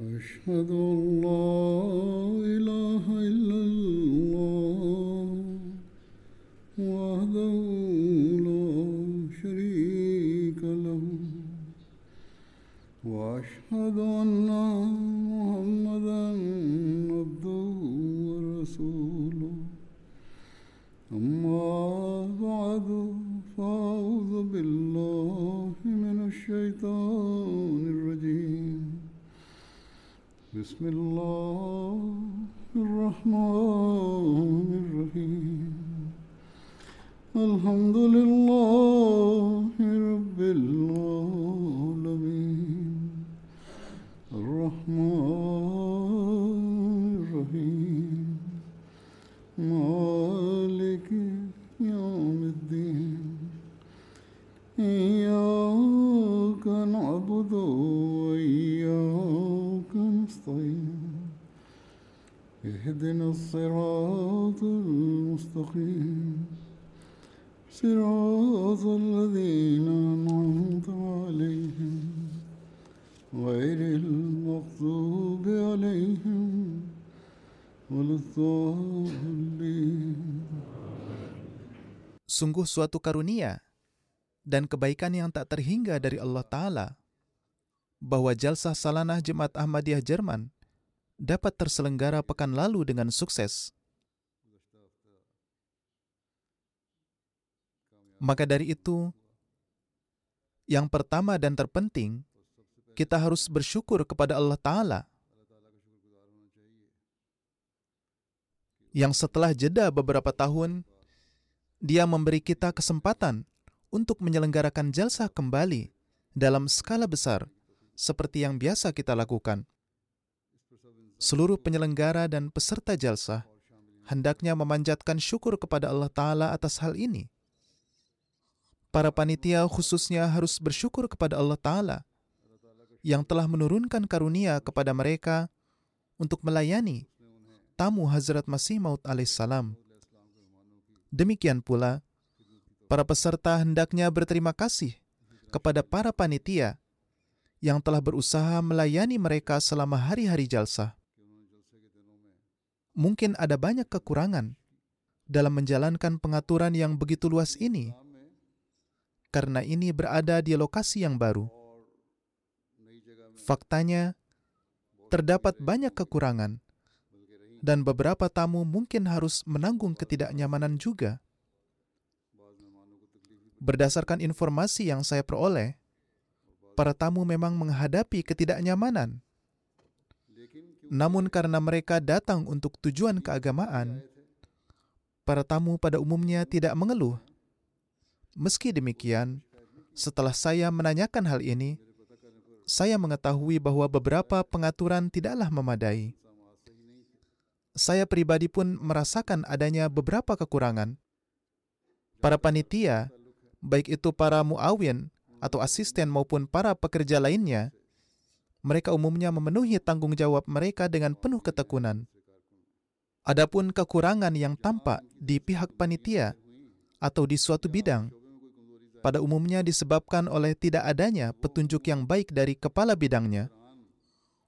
أشهد أن لا إله إلا بسم الله Sungguh suatu karunia dan kebaikan yang tak terhingga dari Allah Ta'ala bahwa Jalsah Salanah Jemaat Ahmadiyah Jerman dapat terselenggara pekan lalu dengan sukses. Maka dari itu, yang pertama dan terpenting, kita harus bersyukur kepada Allah Ta'ala yang setelah jeda beberapa tahun, dia memberi kita kesempatan untuk menyelenggarakan jalsah kembali dalam skala besar seperti yang biasa kita lakukan. Seluruh penyelenggara dan peserta jalsah hendaknya memanjatkan syukur kepada Allah Ta'ala atas hal ini. Para panitia khususnya harus bersyukur kepada Allah Ta'ala yang telah menurunkan karunia kepada mereka untuk melayani tamu Hazrat Masih Maud alaihissalam. Demikian pula, para peserta hendaknya berterima kasih kepada para panitia yang telah berusaha melayani mereka selama hari-hari jalsah. Mungkin ada banyak kekurangan dalam menjalankan pengaturan yang begitu luas ini, karena ini berada di lokasi yang baru. Faktanya, terdapat banyak kekurangan, dan beberapa tamu mungkin harus menanggung ketidaknyamanan juga. Berdasarkan informasi yang saya peroleh, para tamu memang menghadapi ketidaknyamanan. Namun karena mereka datang untuk tujuan keagamaan, para tamu pada umumnya tidak mengeluh. Meski demikian, setelah saya menanyakan hal ini, saya mengetahui bahwa beberapa pengaturan tidaklah memadai. Saya pribadi pun merasakan adanya beberapa kekurangan. Para panitia, baik itu para muawin atau asisten maupun para pekerja lainnya, mereka umumnya memenuhi tanggung jawab mereka dengan penuh ketekunan. Adapun kekurangan yang tampak di pihak panitia atau di suatu bidang, pada umumnya disebabkan oleh tidak adanya petunjuk yang baik dari kepala bidangnya.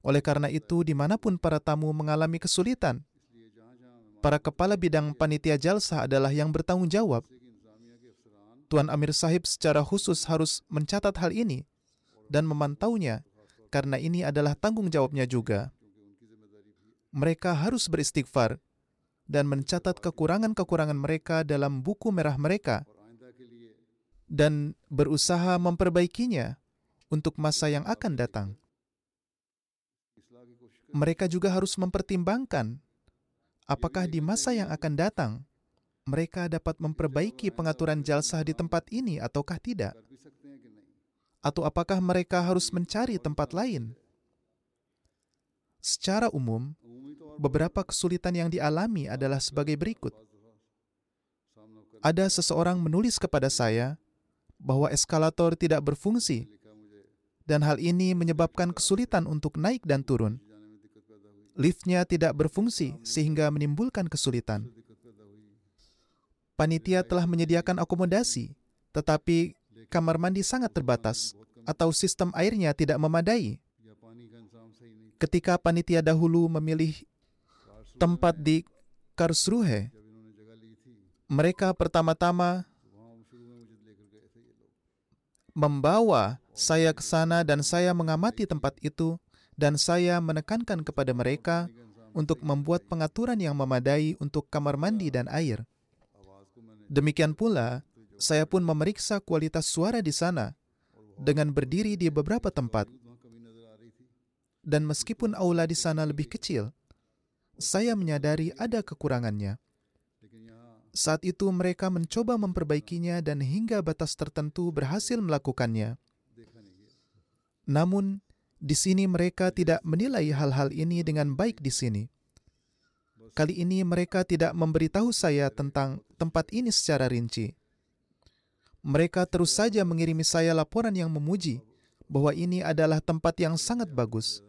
Oleh karena itu, di mana pun para tamu mengalami kesulitan, para kepala bidang panitia jalsah adalah yang bertanggung jawab. Tuan Amir Sahib secara khusus harus mencatat hal ini dan memantaunya karena ini adalah tanggung jawabnya juga. Mereka harus beristighfar dan mencatat kekurangan-kekurangan mereka dalam buku merah mereka dan berusaha memperbaikinya untuk masa yang akan datang. Mereka juga harus mempertimbangkan apakah di masa yang akan datang mereka dapat memperbaiki pengaturan jalsah di tempat ini ataukah tidak? Atau apakah mereka harus mencari tempat lain? Secara umum, beberapa kesulitan yang dialami adalah sebagai berikut. Ada seseorang menulis kepada saya bahwa eskalator tidak berfungsi, dan hal ini menyebabkan kesulitan untuk naik dan turun liftnya tidak berfungsi sehingga menimbulkan kesulitan. Panitia telah menyediakan akomodasi, tetapi kamar mandi sangat terbatas atau sistem airnya tidak memadai. Ketika panitia dahulu memilih tempat di Karlsruhe, mereka pertama-tama membawa saya ke sana dan saya mengamati tempat itu dan saya menekankan kepada mereka untuk membuat pengaturan yang memadai untuk kamar mandi dan air. Demikian pula, saya pun memeriksa kualitas suara di sana dengan berdiri di beberapa tempat. Dan meskipun aula di sana lebih kecil, saya menyadari ada kekurangannya. Saat itu mereka mencoba memperbaikinya dan hingga batas tertentu berhasil melakukannya. Namun, di sini mereka tidak menilai hal-hal ini dengan baik di sini. Kali ini mereka tidak memberitahu saya tentang tempat ini secara rinci. Mereka terus saja mengirimi saya laporan yang memuji bahwa ini adalah tempat yang sangat bagus.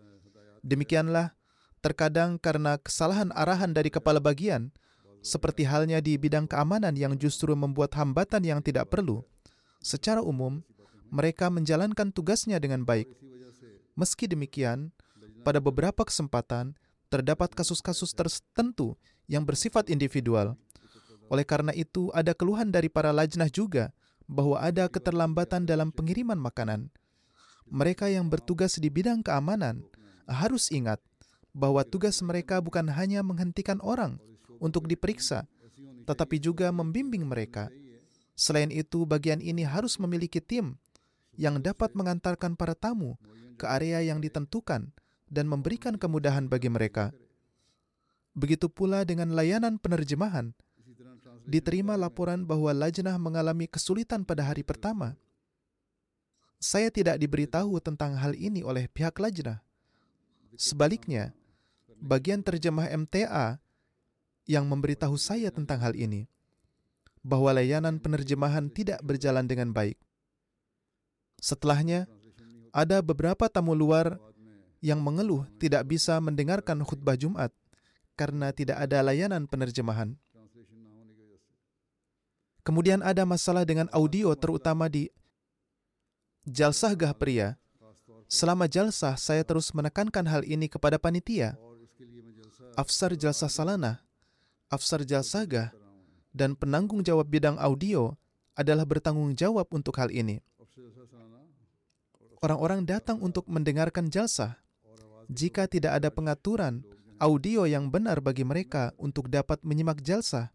Demikianlah, terkadang karena kesalahan arahan dari kepala bagian, seperti halnya di bidang keamanan yang justru membuat hambatan yang tidak perlu. Secara umum, mereka menjalankan tugasnya dengan baik. Meski demikian, pada beberapa kesempatan terdapat kasus-kasus tertentu yang bersifat individual. Oleh karena itu, ada keluhan dari para lajnah juga bahwa ada keterlambatan dalam pengiriman makanan. Mereka yang bertugas di bidang keamanan harus ingat bahwa tugas mereka bukan hanya menghentikan orang untuk diperiksa, tetapi juga membimbing mereka. Selain itu, bagian ini harus memiliki tim yang dapat mengantarkan para tamu ke area yang ditentukan dan memberikan kemudahan bagi mereka. Begitu pula dengan layanan penerjemahan. Diterima laporan bahwa Lajnah mengalami kesulitan pada hari pertama. Saya tidak diberitahu tentang hal ini oleh pihak Lajnah. Sebaliknya, bagian terjemah MTA yang memberitahu saya tentang hal ini bahwa layanan penerjemahan tidak berjalan dengan baik. Setelahnya, ada beberapa tamu luar yang mengeluh tidak bisa mendengarkan khutbah Jumat karena tidak ada layanan penerjemahan. Kemudian ada masalah dengan audio terutama di Jalsah Gahpria. Selama jalsah, saya terus menekankan hal ini kepada panitia. Afsar Jalsah Salana, Afsar Jalsah Gah, dan penanggung jawab bidang audio adalah bertanggung jawab untuk hal ini orang-orang datang untuk mendengarkan jalsa. Jika tidak ada pengaturan audio yang benar bagi mereka untuk dapat menyimak jalsa,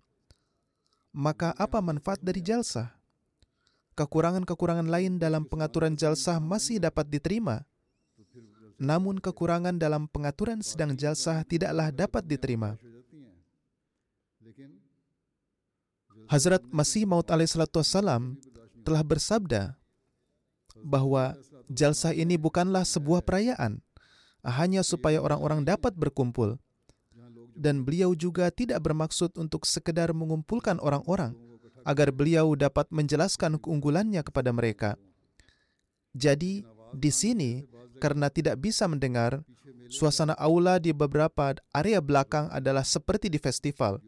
maka apa manfaat dari jalsa? Kekurangan-kekurangan lain dalam pengaturan jalsa masih dapat diterima, namun kekurangan dalam pengaturan sedang jalsa tidaklah dapat diterima. Hazrat Masih Maut alaihissalatu wassalam telah bersabda bahwa Jalsa ini bukanlah sebuah perayaan, hanya supaya orang-orang dapat berkumpul. Dan beliau juga tidak bermaksud untuk sekedar mengumpulkan orang-orang, agar beliau dapat menjelaskan keunggulannya kepada mereka. Jadi, di sini, karena tidak bisa mendengar, suasana aula di beberapa area belakang adalah seperti di festival.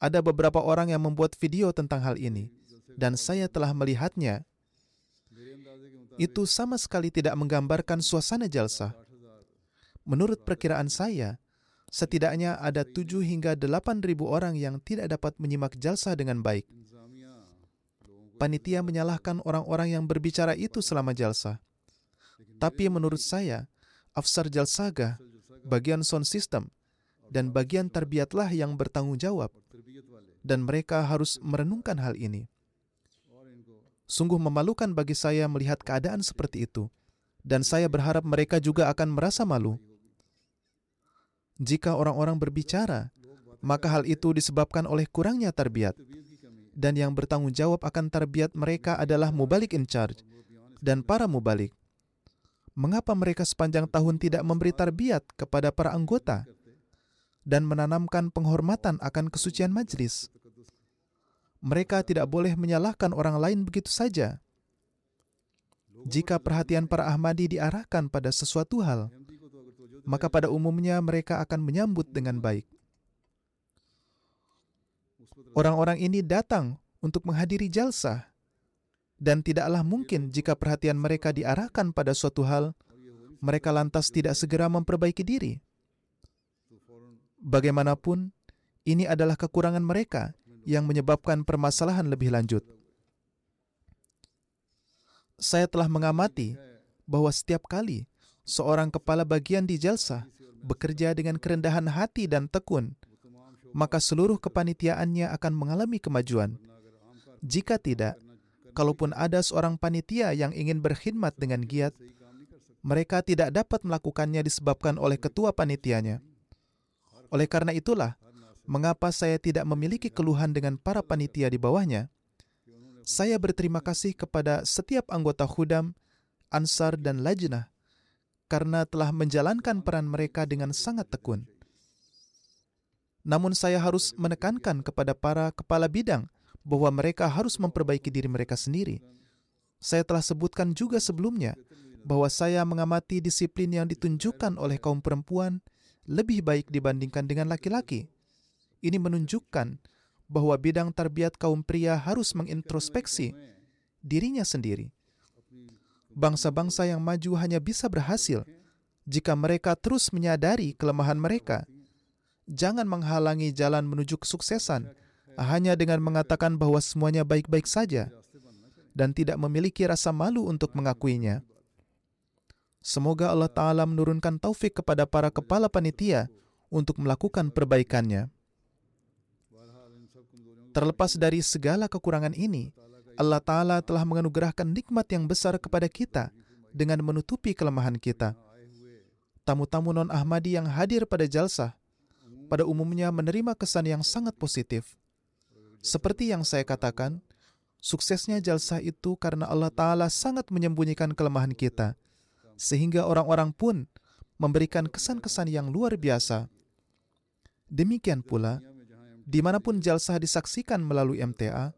Ada beberapa orang yang membuat video tentang hal ini, dan saya telah melihatnya itu sama sekali tidak menggambarkan suasana jalsa. Menurut perkiraan saya, setidaknya ada 7 hingga 8 ribu orang yang tidak dapat menyimak jalsa dengan baik. Panitia menyalahkan orang-orang yang berbicara itu selama jalsa. Tapi menurut saya, Afsar Jalsaga, bagian sound system, dan bagian terbiatlah yang bertanggung jawab. Dan mereka harus merenungkan hal ini. Sungguh memalukan bagi saya melihat keadaan seperti itu, dan saya berharap mereka juga akan merasa malu. Jika orang-orang berbicara, maka hal itu disebabkan oleh kurangnya tarbiat. Dan yang bertanggung jawab akan tarbiat mereka adalah mubalik in charge dan para mubalik. Mengapa mereka sepanjang tahun tidak memberi tarbiat kepada para anggota dan menanamkan penghormatan akan kesucian majlis? mereka tidak boleh menyalahkan orang lain begitu saja. Jika perhatian para Ahmadi diarahkan pada sesuatu hal, maka pada umumnya mereka akan menyambut dengan baik. Orang-orang ini datang untuk menghadiri jalsa, dan tidaklah mungkin jika perhatian mereka diarahkan pada suatu hal, mereka lantas tidak segera memperbaiki diri. Bagaimanapun, ini adalah kekurangan mereka yang menyebabkan permasalahan lebih lanjut. Saya telah mengamati bahwa setiap kali seorang kepala bagian di jalsa bekerja dengan kerendahan hati dan tekun, maka seluruh kepanitiaannya akan mengalami kemajuan. Jika tidak, kalaupun ada seorang panitia yang ingin berkhidmat dengan giat, mereka tidak dapat melakukannya disebabkan oleh ketua panitianya. Oleh karena itulah, mengapa saya tidak memiliki keluhan dengan para panitia di bawahnya. Saya berterima kasih kepada setiap anggota Khudam, Ansar, dan Lajnah karena telah menjalankan peran mereka dengan sangat tekun. Namun saya harus menekankan kepada para kepala bidang bahwa mereka harus memperbaiki diri mereka sendiri. Saya telah sebutkan juga sebelumnya bahwa saya mengamati disiplin yang ditunjukkan oleh kaum perempuan lebih baik dibandingkan dengan laki-laki. Ini menunjukkan bahwa bidang terbiat kaum pria harus mengintrospeksi dirinya sendiri bangsa-bangsa yang maju hanya bisa berhasil jika mereka terus menyadari kelemahan mereka. Jangan menghalangi jalan menuju kesuksesan hanya dengan mengatakan bahwa semuanya baik-baik saja dan tidak memiliki rasa malu untuk mengakuinya. Semoga Allah Ta'ala menurunkan taufik kepada para kepala panitia untuk melakukan perbaikannya. Terlepas dari segala kekurangan ini, Allah Ta'ala telah menganugerahkan nikmat yang besar kepada kita dengan menutupi kelemahan kita. Tamu-tamu non-Ahmadi yang hadir pada jalsah pada umumnya menerima kesan yang sangat positif. Seperti yang saya katakan, suksesnya jalsah itu karena Allah Ta'ala sangat menyembunyikan kelemahan kita, sehingga orang-orang pun memberikan kesan-kesan yang luar biasa. Demikian pula, di mana pun jalsah disaksikan melalui MTA,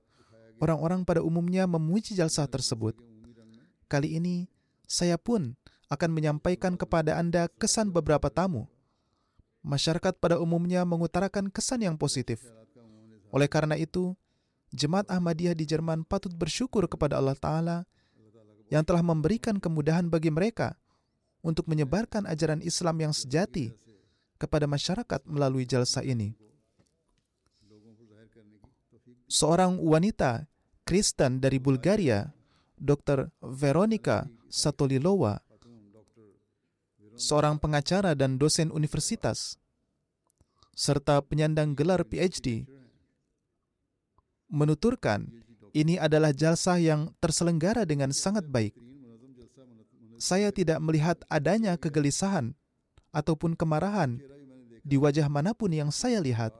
orang-orang pada umumnya memuji jalsah tersebut. Kali ini, saya pun akan menyampaikan kepada Anda kesan beberapa tamu. Masyarakat pada umumnya mengutarakan kesan yang positif. Oleh karena itu, Jemaat Ahmadiyah di Jerman patut bersyukur kepada Allah Ta'ala yang telah memberikan kemudahan bagi mereka untuk menyebarkan ajaran Islam yang sejati kepada masyarakat melalui jalsa ini. Seorang wanita Kristen dari Bulgaria, Dr. Veronica Satolilova, seorang pengacara dan dosen universitas, serta penyandang gelar PhD, menuturkan ini adalah jalsah yang terselenggara dengan sangat baik. Saya tidak melihat adanya kegelisahan ataupun kemarahan di wajah mana pun yang saya lihat.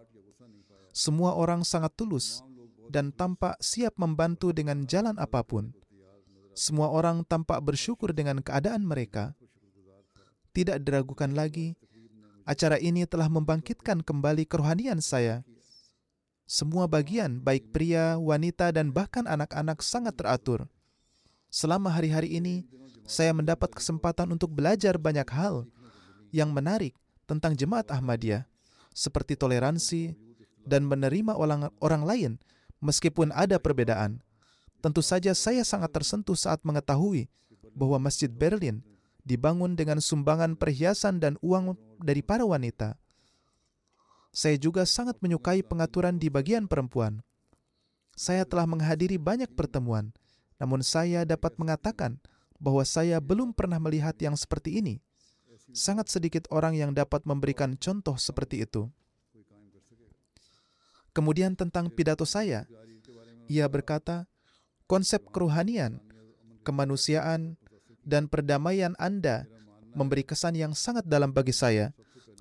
Semua orang sangat tulus dan tampak siap membantu dengan jalan apa pun. Semua orang tampak bersyukur dengan keadaan mereka. Tidak diragukan lagi, acara ini telah membangkitkan kembali kerohanian saya. Semua bagian, baik pria, wanita, dan bahkan anak-anak sangat teratur. Selama hari-hari ini, saya mendapat kesempatan untuk belajar banyak hal yang menarik tentang jemaat Ahmadiyah, seperti toleransi dan menerima orang, orang lain meskipun ada perbedaan. Tentu saja saya sangat tersentuh saat mengetahui bahwa Masjid Berlin dibangun dengan sumbangan perhiasan dan uang dari para wanita. Saya juga sangat menyukai pengaturan di bagian perempuan. Saya telah menghadiri banyak pertemuan, namun saya dapat mengatakan bahwa saya belum pernah melihat yang seperti ini. Sangat sedikit orang yang dapat memberikan contoh seperti itu. Kemudian tentang pidato saya, ia berkata, konsep keruhanian, kemanusiaan, dan perdamaian Anda memberi kesan yang sangat dalam bagi saya.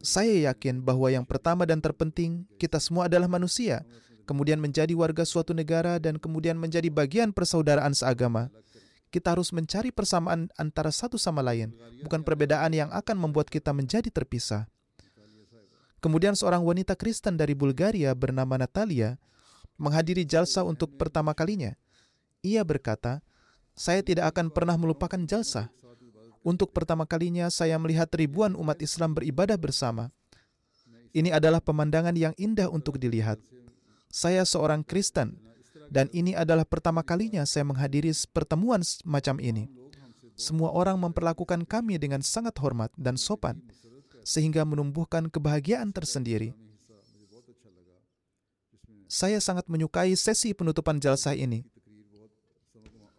Saya yakin bahwa yang pertama dan terpenting, kita semua adalah manusia, kemudian menjadi warga suatu negara, dan kemudian menjadi bagian persaudaraan seagama. Kita harus mencari persamaan antara satu sama lain, bukan perbedaan yang akan membuat kita menjadi terpisah. Kemudian seorang wanita Kristen dari Bulgaria bernama Natalia menghadiri jalsa untuk pertama kalinya. Ia berkata, saya tidak akan pernah melupakan jalsa. Untuk pertama kalinya saya melihat ribuan umat Islam beribadah bersama. Ini adalah pemandangan yang indah untuk dilihat. Saya seorang Kristen, dan ini adalah pertama kalinya saya menghadiri pertemuan semacam ini. semua orang memperlakukan kami dengan sangat hormat dan sopan, sehingga menumbuhkan kebahagiaan tersendiri. Saya sangat menyukai sesi penutupan jalsah ini,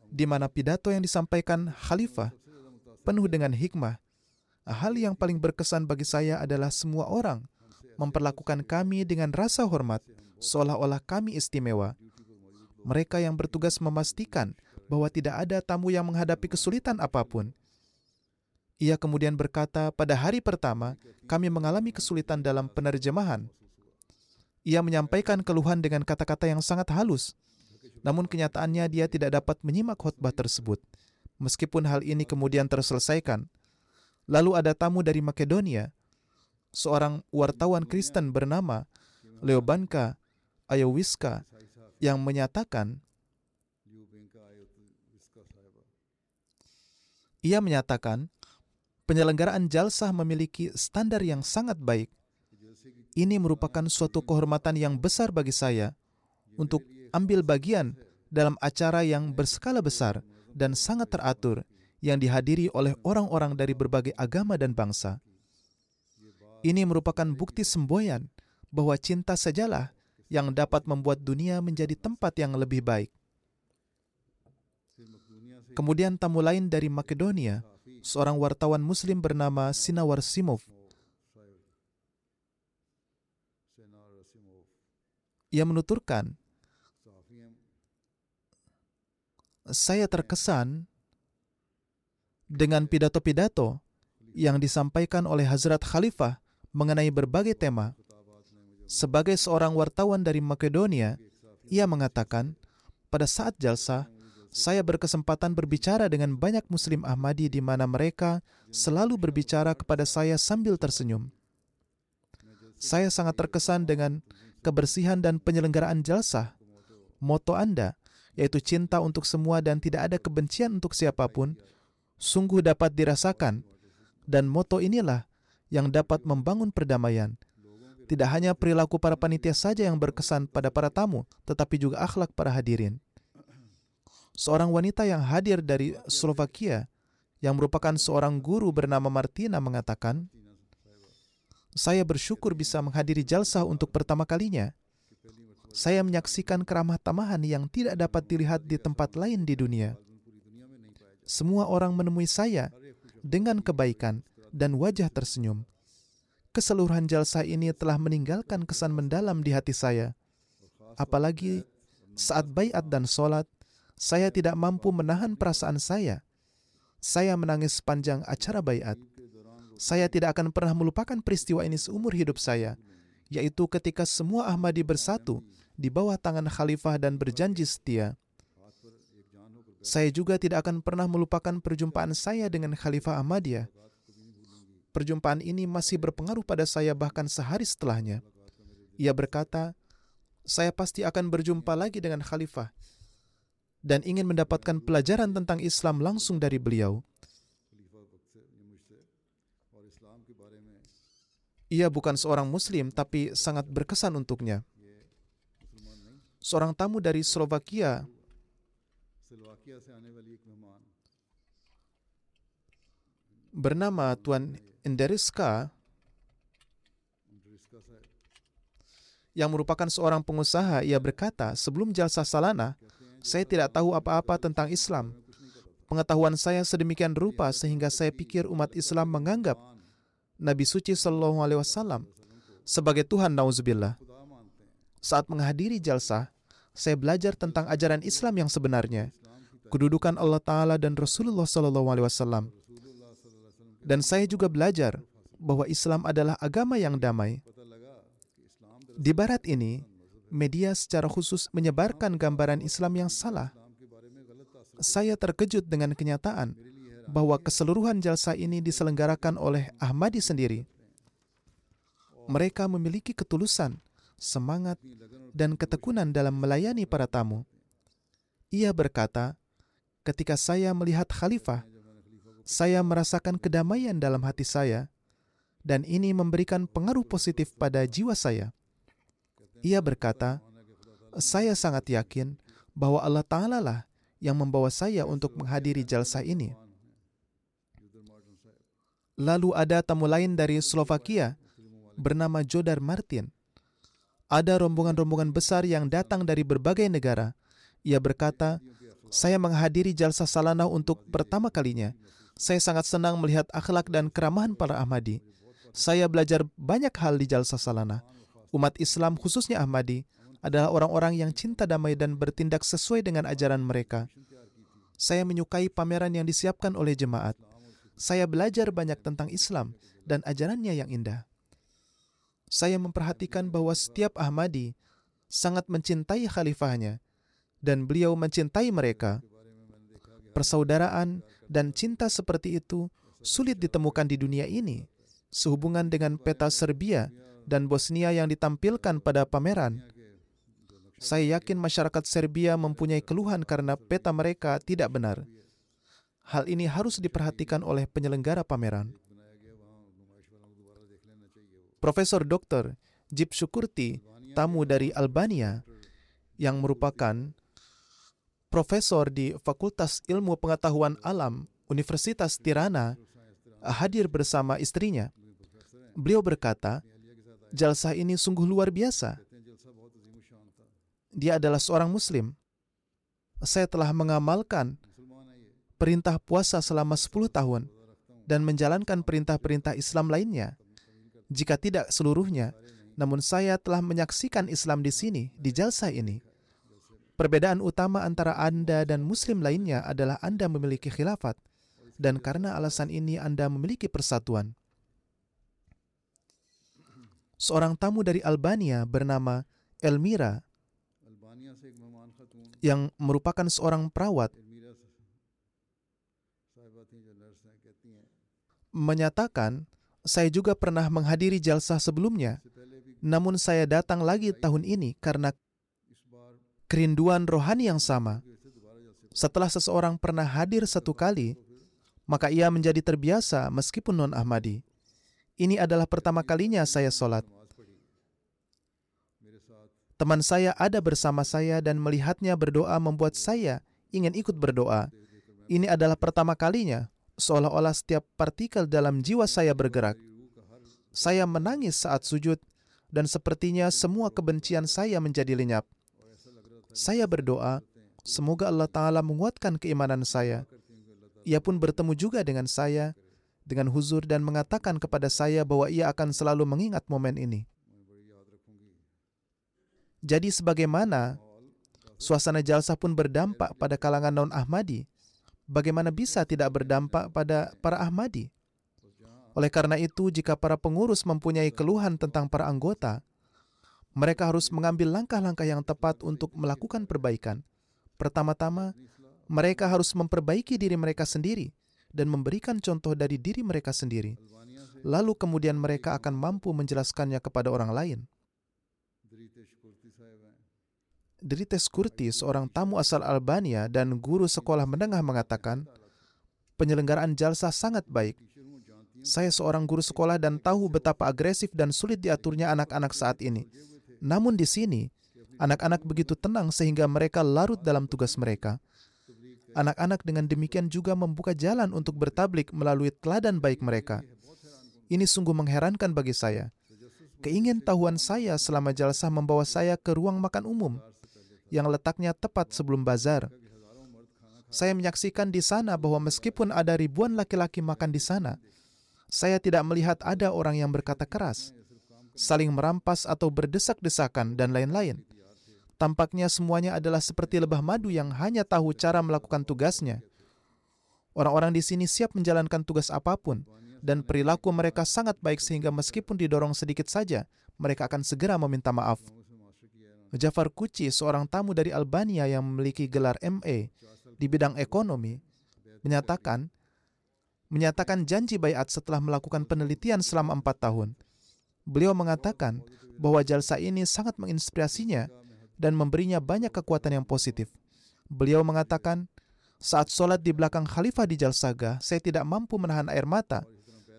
di mana pidato yang disampaikan khalifah penuh dengan hikmah. Hal yang paling berkesan bagi saya adalah semua orang memperlakukan kami dengan rasa hormat, seolah-olah kami istimewa. Mereka yang bertugas memastikan bahwa tidak ada tamu yang menghadapi kesulitan apa pun. Ia kemudian berkata, "Pada hari pertama, kami mengalami kesulitan dalam penerjemahan." Ia menyampaikan keluhan dengan kata-kata yang sangat halus, namun kenyataannya dia tidak dapat menyimak khotbah tersebut. Meskipun hal ini kemudian terselesaikan, lalu ada tamu dari Makedonia, seorang wartawan Kristen bernama Leobanka Ayowiska yang menyatakan ia menyatakan penyelenggaraan jalsah memiliki standar yang sangat baik. Ini merupakan suatu kehormatan yang besar bagi saya untuk ambil bagian dalam acara yang berskala besar dan sangat teratur yang dihadiri oleh orang-orang dari berbagai agama dan bangsa. Ini merupakan bukti semboyan bahwa cinta sajalah yang dapat membuat dunia menjadi tempat yang lebih baik. Kemudian tamu lain dari Makedonia, seorang wartawan muslim bernama Sinawar Simov. Ia menuturkan, saya terkesan dengan pidato-pidato yang disampaikan oleh Hazrat Khalifah mengenai berbagai tema. Sebagai seorang wartawan dari Makedonia, ia mengatakan, pada saat jalsa, saya berkesempatan berbicara dengan banyak Muslim Ahmadi di mana mereka selalu berbicara kepada saya sambil tersenyum. Saya sangat terkesan dengan kebersihan dan penyelenggaraan jalsa. Moto Anda, yaitu cinta untuk semua dan tidak ada kebencian untuk siapa pun, sungguh dapat dirasakan. Dan moto inilah yang dapat membangun perdamaian. Tidak hanya perilaku para panitia saja yang berkesan pada para tamu, tetapi juga akhlak para hadirin. Seorang wanita yang hadir dari Slovakia, yang merupakan seorang guru bernama Martina mengatakan, saya bersyukur bisa menghadiri jalsah untuk pertama kalinya. Saya menyaksikan keramah tamahan yang tidak dapat dilihat di tempat lain di dunia. Semua orang menemui saya dengan kebaikan dan wajah tersenyum. Keseluruhan jalsa ini telah meninggalkan kesan mendalam di hati saya. Apalagi saat bayat dan solat, saya tidak mampu menahan perasaan saya. Saya menangis sepanjang acara bayat. Saya tidak akan pernah melupakan peristiwa ini seumur hidup saya, yaitu ketika semua Ahmadi bersatu di bawah tangan khalifah dan berjanji setia. Saya juga tidak akan pernah melupakan perjumpaan saya dengan Khalifah Ahmadiyah Perjumpaan ini masih berpengaruh pada saya bahkan sehari setelahnya. Ia berkata, saya pasti akan berjumpa lagi dengan khalifah dan ingin mendapatkan pelajaran tentang Islam langsung dari beliau. Ia bukan seorang muslim tapi sangat berkesan untuknya. Seorang tamu dari Slovakia bernama Tuan Inderiska yang merupakan seorang pengusaha, ia berkata, sebelum jalsa salana, saya tidak tahu apa-apa tentang Islam. Pengetahuan saya sedemikian rupa sehingga saya pikir umat Islam menganggap Nabi suci Shallallahu Alaihi Wasallam sebagai Tuhan nauzubillah. Saat menghadiri jalsa, saya belajar tentang ajaran Islam yang sebenarnya, kedudukan Allah Taala dan Rasulullah Shallallahu Alaihi Wasallam dan saya juga belajar bahwa Islam adalah agama yang damai. Di barat ini, media secara khusus menyebarkan gambaran Islam yang salah. Saya terkejut dengan kenyataan bahwa keseluruhan jalsa ini diselenggarakan oleh Ahmadi sendiri. Mereka memiliki ketulusan, semangat, dan ketekunan dalam melayani para tamu. Ia berkata, "Ketika saya melihat khalifah saya merasakan kedamaian dalam hati saya, dan ini memberikan pengaruh positif pada jiwa saya. Ia berkata, "Saya sangat yakin bahwa Allah Ta'ala lah yang membawa saya untuk menghadiri jalsa ini." Lalu ada tamu lain dari Slovakia bernama Jodar Martin. Ada rombongan-rombongan besar yang datang dari berbagai negara. Ia berkata, saya menghadiri jalsa salanah untuk pertama kalinya. Saya sangat senang melihat akhlak dan keramahan para Ahmadi. Saya belajar banyak hal di jalsa salanah. Umat Islam khususnya Ahmadi adalah orang-orang yang cinta damai dan bertindak sesuai dengan ajaran mereka. Saya menyukai pameran yang disiapkan oleh jemaat. Saya belajar banyak tentang Islam dan ajarannya yang indah. Saya memperhatikan bahwa setiap Ahmadi sangat mencintai khalifahnya dan beliau mencintai mereka. Persaudaraan dan cinta seperti itu sulit ditemukan di dunia ini. Sehubungan dengan peta Serbia dan Bosnia yang ditampilkan pada pameran, saya yakin masyarakat Serbia mempunyai keluhan karena peta mereka tidak benar. Hal ini harus diperhatikan oleh penyelenggara pameran. Profesor Dr. Jip Syukurti, tamu dari Albania, yang merupakan profesor di Fakultas Ilmu Pengetahuan Alam Universitas Tirana, hadir bersama istrinya. Beliau berkata, jalsah ini sungguh luar biasa. Dia adalah seorang Muslim. Saya telah mengamalkan perintah puasa selama 10 tahun dan menjalankan perintah-perintah Islam lainnya jika tidak seluruhnya, namun saya telah menyaksikan Islam di sini, di jalsa ini. Perbedaan utama antara Anda dan Muslim lainnya adalah Anda memiliki khilafat, dan karena alasan ini Anda memiliki persatuan. Seorang tamu dari Albania bernama Elmira, yang merupakan seorang perawat, menyatakan saya juga pernah menghadiri jalsah sebelumnya, namun saya datang lagi tahun ini karena kerinduan rohani yang sama. Setelah seseorang pernah hadir satu kali, maka ia menjadi terbiasa meskipun non-Ahmadi. Ini adalah pertama kalinya saya sholat. Teman saya ada bersama saya dan melihatnya berdoa membuat saya ingin ikut berdoa. Ini adalah pertama kalinya seolah-olah setiap partikel dalam jiwa saya bergerak. Saya menangis saat sujud, dan sepertinya semua kebencian saya menjadi lenyap. Saya berdoa, semoga Allah Ta'ala menguatkan keimanan saya. Ia pun bertemu juga dengan saya, dengan huzur dan mengatakan kepada saya bahwa ia akan selalu mengingat momen ini. Jadi sebagaimana suasana jalsah pun berdampak pada kalangan non-Ahmadi, bagaimana bisa tidak berdampak pada para Ahmadi? Oleh karena itu, jika para pengurus mempunyai keluhan tentang para anggota, mereka harus mengambil langkah-langkah yang tepat untuk melakukan perbaikan. Pertama-tama, mereka harus memperbaiki diri mereka sendiri dan memberikan contoh dari diri mereka sendiri. Lalu kemudian mereka akan mampu menjelaskannya kepada orang lain. Drites Kurti, seorang tamu asal Albania dan guru sekolah menengah mengatakan, penyelenggaraan jalsa sangat baik. Saya seorang guru sekolah dan tahu betapa agresif dan sulit diaturnya anak-anak saat ini. Namun di sini, anak-anak begitu tenang sehingga mereka larut dalam tugas mereka. Anak-anak dengan demikian juga membuka jalan untuk bertablik melalui teladan baik mereka. Ini sungguh mengherankan bagi saya. Keingin tahuan saya selama jalsah membawa saya ke ruang makan umum yang letaknya tepat sebelum bazar. Saya menyaksikan di sana bahwa meskipun ada ribuan laki-laki makan di sana, saya tidak melihat ada orang yang berkata keras, saling merampas atau berdesak-desakan, dan lain-lain. Tampaknya semuanya adalah seperti lebah madu yang hanya tahu cara melakukan tugasnya. Orang-orang di sini siap menjalankan tugas apa pun, dan perilaku mereka sangat baik sehingga meskipun didorong sedikit saja, mereka akan segera meminta maaf. Jafar Kuci, seorang tamu dari Albania yang memiliki gelar MA di bidang ekonomi, menyatakan menyatakan janji bayat setelah melakukan penelitian selama empat tahun. Beliau mengatakan bahwa jalsa ini sangat menginspirasinya dan memberinya banyak kekuatan yang positif. Beliau mengatakan, saat sholat di belakang khalifah di Jalsaga, saya tidak mampu menahan air mata.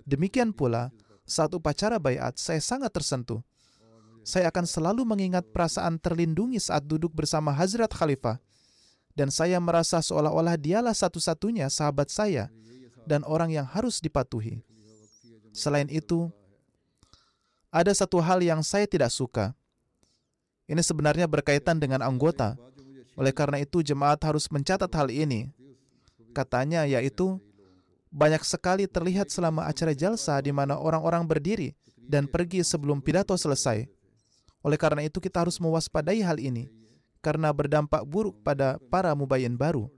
Demikian pula, saat upacara bayat, saya sangat tersentuh saya akan selalu mengingat perasaan terlindungi saat duduk bersama Hazrat Khalifah. Dan saya merasa seolah-olah dialah satu-satunya sahabat saya dan orang yang harus dipatuhi. Selain itu, ada satu hal yang saya tidak suka. Ini sebenarnya berkaitan dengan anggota. Oleh karena itu, jemaat harus mencatat hal ini. Katanya yaitu banyak sekali terlihat selama acara jalsa di mana orang-orang berdiri dan pergi sebelum pidato selesai. Oleh karena itu kita harus mewaspadai hal ini karena berdampak buruk pada para mubayyin baru.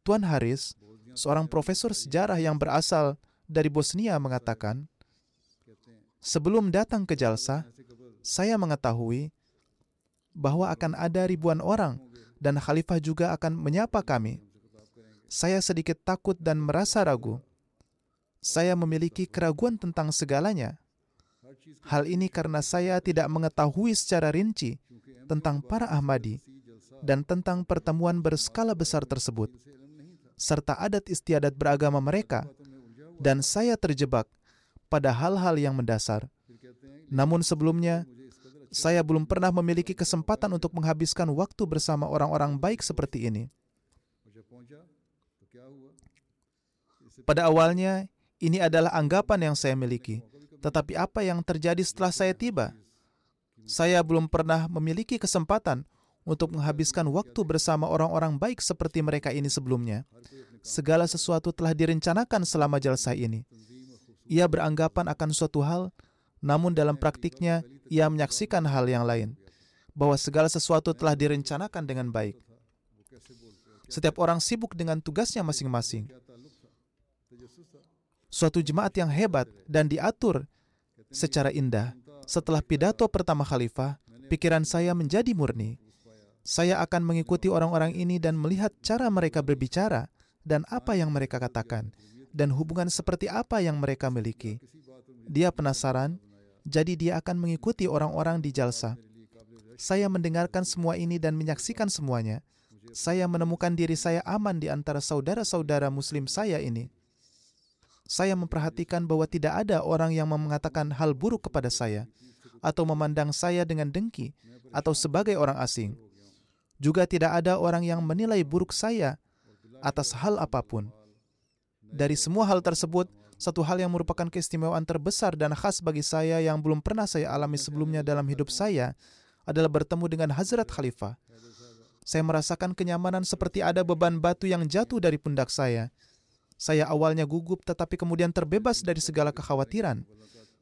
Tuan Haris, seorang profesor sejarah yang berasal dari Bosnia mengatakan, sebelum datang ke jalsa, saya mengetahui bahwa akan ada ribuan orang dan khalifah juga akan menyapa kami. Saya sedikit takut dan merasa ragu. Saya memiliki keraguan tentang segalanya. Hal ini karena saya tidak mengetahui secara rinci tentang para Ahmadi dan tentang pertemuan berskala besar tersebut, serta adat istiadat beragama mereka, dan saya terjebak pada hal-hal yang mendasar. Namun sebelumnya, saya belum pernah memiliki kesempatan untuk menghabiskan waktu bersama orang-orang baik seperti ini. Pada awalnya, ini adalah anggapan yang saya miliki. Tetapi apa yang terjadi setelah saya tiba? Saya belum pernah memiliki kesempatan untuk menghabiskan waktu bersama orang-orang baik seperti mereka ini sebelumnya. Segala sesuatu telah direncanakan selama jalsa ini. Ia beranggapan akan suatu hal, namun dalam praktiknya ia menyaksikan hal yang lain, bahwa segala sesuatu telah direncanakan dengan baik. Setiap orang sibuk dengan tugasnya masing-masing suatu jemaat yang hebat dan diatur secara indah. Setelah pidato pertama khalifah, pikiran saya menjadi murni. Saya akan mengikuti orang-orang ini dan melihat cara mereka berbicara dan apa yang mereka katakan dan hubungan seperti apa yang mereka miliki. Dia penasaran, jadi dia akan mengikuti orang-orang di jalsa. Saya mendengarkan semua ini dan menyaksikan semuanya. Saya menemukan diri saya aman di antara saudara-saudara muslim saya ini saya memperhatikan bahwa tidak ada orang yang mengatakan hal buruk kepada saya atau memandang saya dengan dengki atau sebagai orang asing. Juga tidak ada orang yang menilai buruk saya atas hal apa pun. Dari semua hal tersebut, satu hal yang merupakan keistimewaan terbesar dan khas bagi saya yang belum pernah saya alami sebelumnya dalam hidup saya adalah bertemu dengan Hazrat Khalifah. Saya merasakan kenyamanan seperti ada beban batu yang jatuh dari pundak saya saya awalnya gugup tetapi kemudian terbebas dari segala kekhawatiran.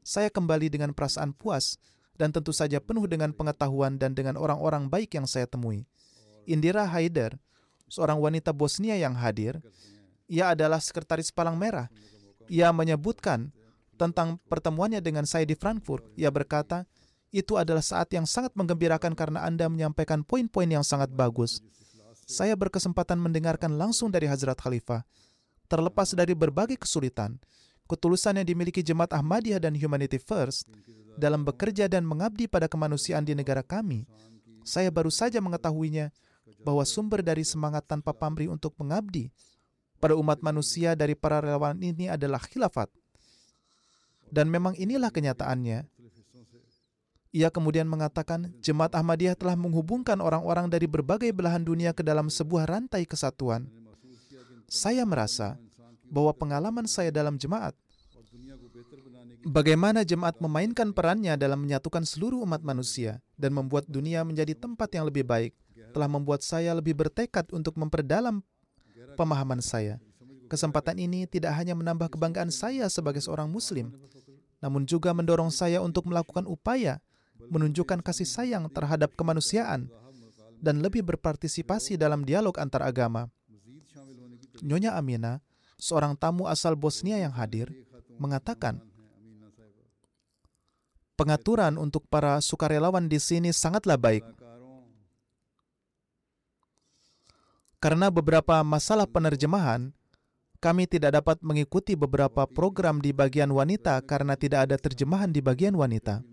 Saya kembali dengan perasaan puas dan tentu saja penuh dengan pengetahuan dan dengan orang-orang baik yang saya temui. Indira Haider, seorang wanita Bosnia yang hadir, ia adalah sekretaris Palang Merah. Ia menyebutkan tentang pertemuannya dengan saya di Frankfurt. Ia berkata, itu adalah saat yang sangat menggembirakan karena Anda menyampaikan poin-poin yang sangat bagus. Saya berkesempatan mendengarkan langsung dari Hazrat Khalifah terlepas dari berbagai kesulitan, ketulusan yang dimiliki jemaat Ahmadiyah dan Humanity First dalam bekerja dan mengabdi pada kemanusiaan di negara kami, saya baru saja mengetahuinya bahwa sumber dari semangat tanpa pamrih untuk mengabdi pada umat manusia dari para relawan ini adalah khilafat. Dan memang inilah kenyataannya. Ia kemudian mengatakan, jemaat Ahmadiyah telah menghubungkan orang-orang dari berbagai belahan dunia ke dalam sebuah rantai kesatuan saya merasa bahwa pengalaman saya dalam jemaat, bagaimana jemaat memainkan perannya dalam menyatukan seluruh umat manusia dan membuat dunia menjadi tempat yang lebih baik, telah membuat saya lebih bertekad untuk memperdalam pemahaman saya. Kesempatan ini tidak hanya menambah kebanggaan saya sebagai seorang Muslim, namun juga mendorong saya untuk melakukan upaya menunjukkan kasih sayang terhadap kemanusiaan dan lebih berpartisipasi dalam dialog antar agama. Nyonya Amina, seorang tamu asal Bosnia yang hadir, mengatakan, pengaturan untuk para sukarelawan di sini sangatlah baik. Karena beberapa masalah penerjemahan, kami tidak dapat mengikuti beberapa program di bagian wanita karena tidak ada terjemahan di bagian wanita.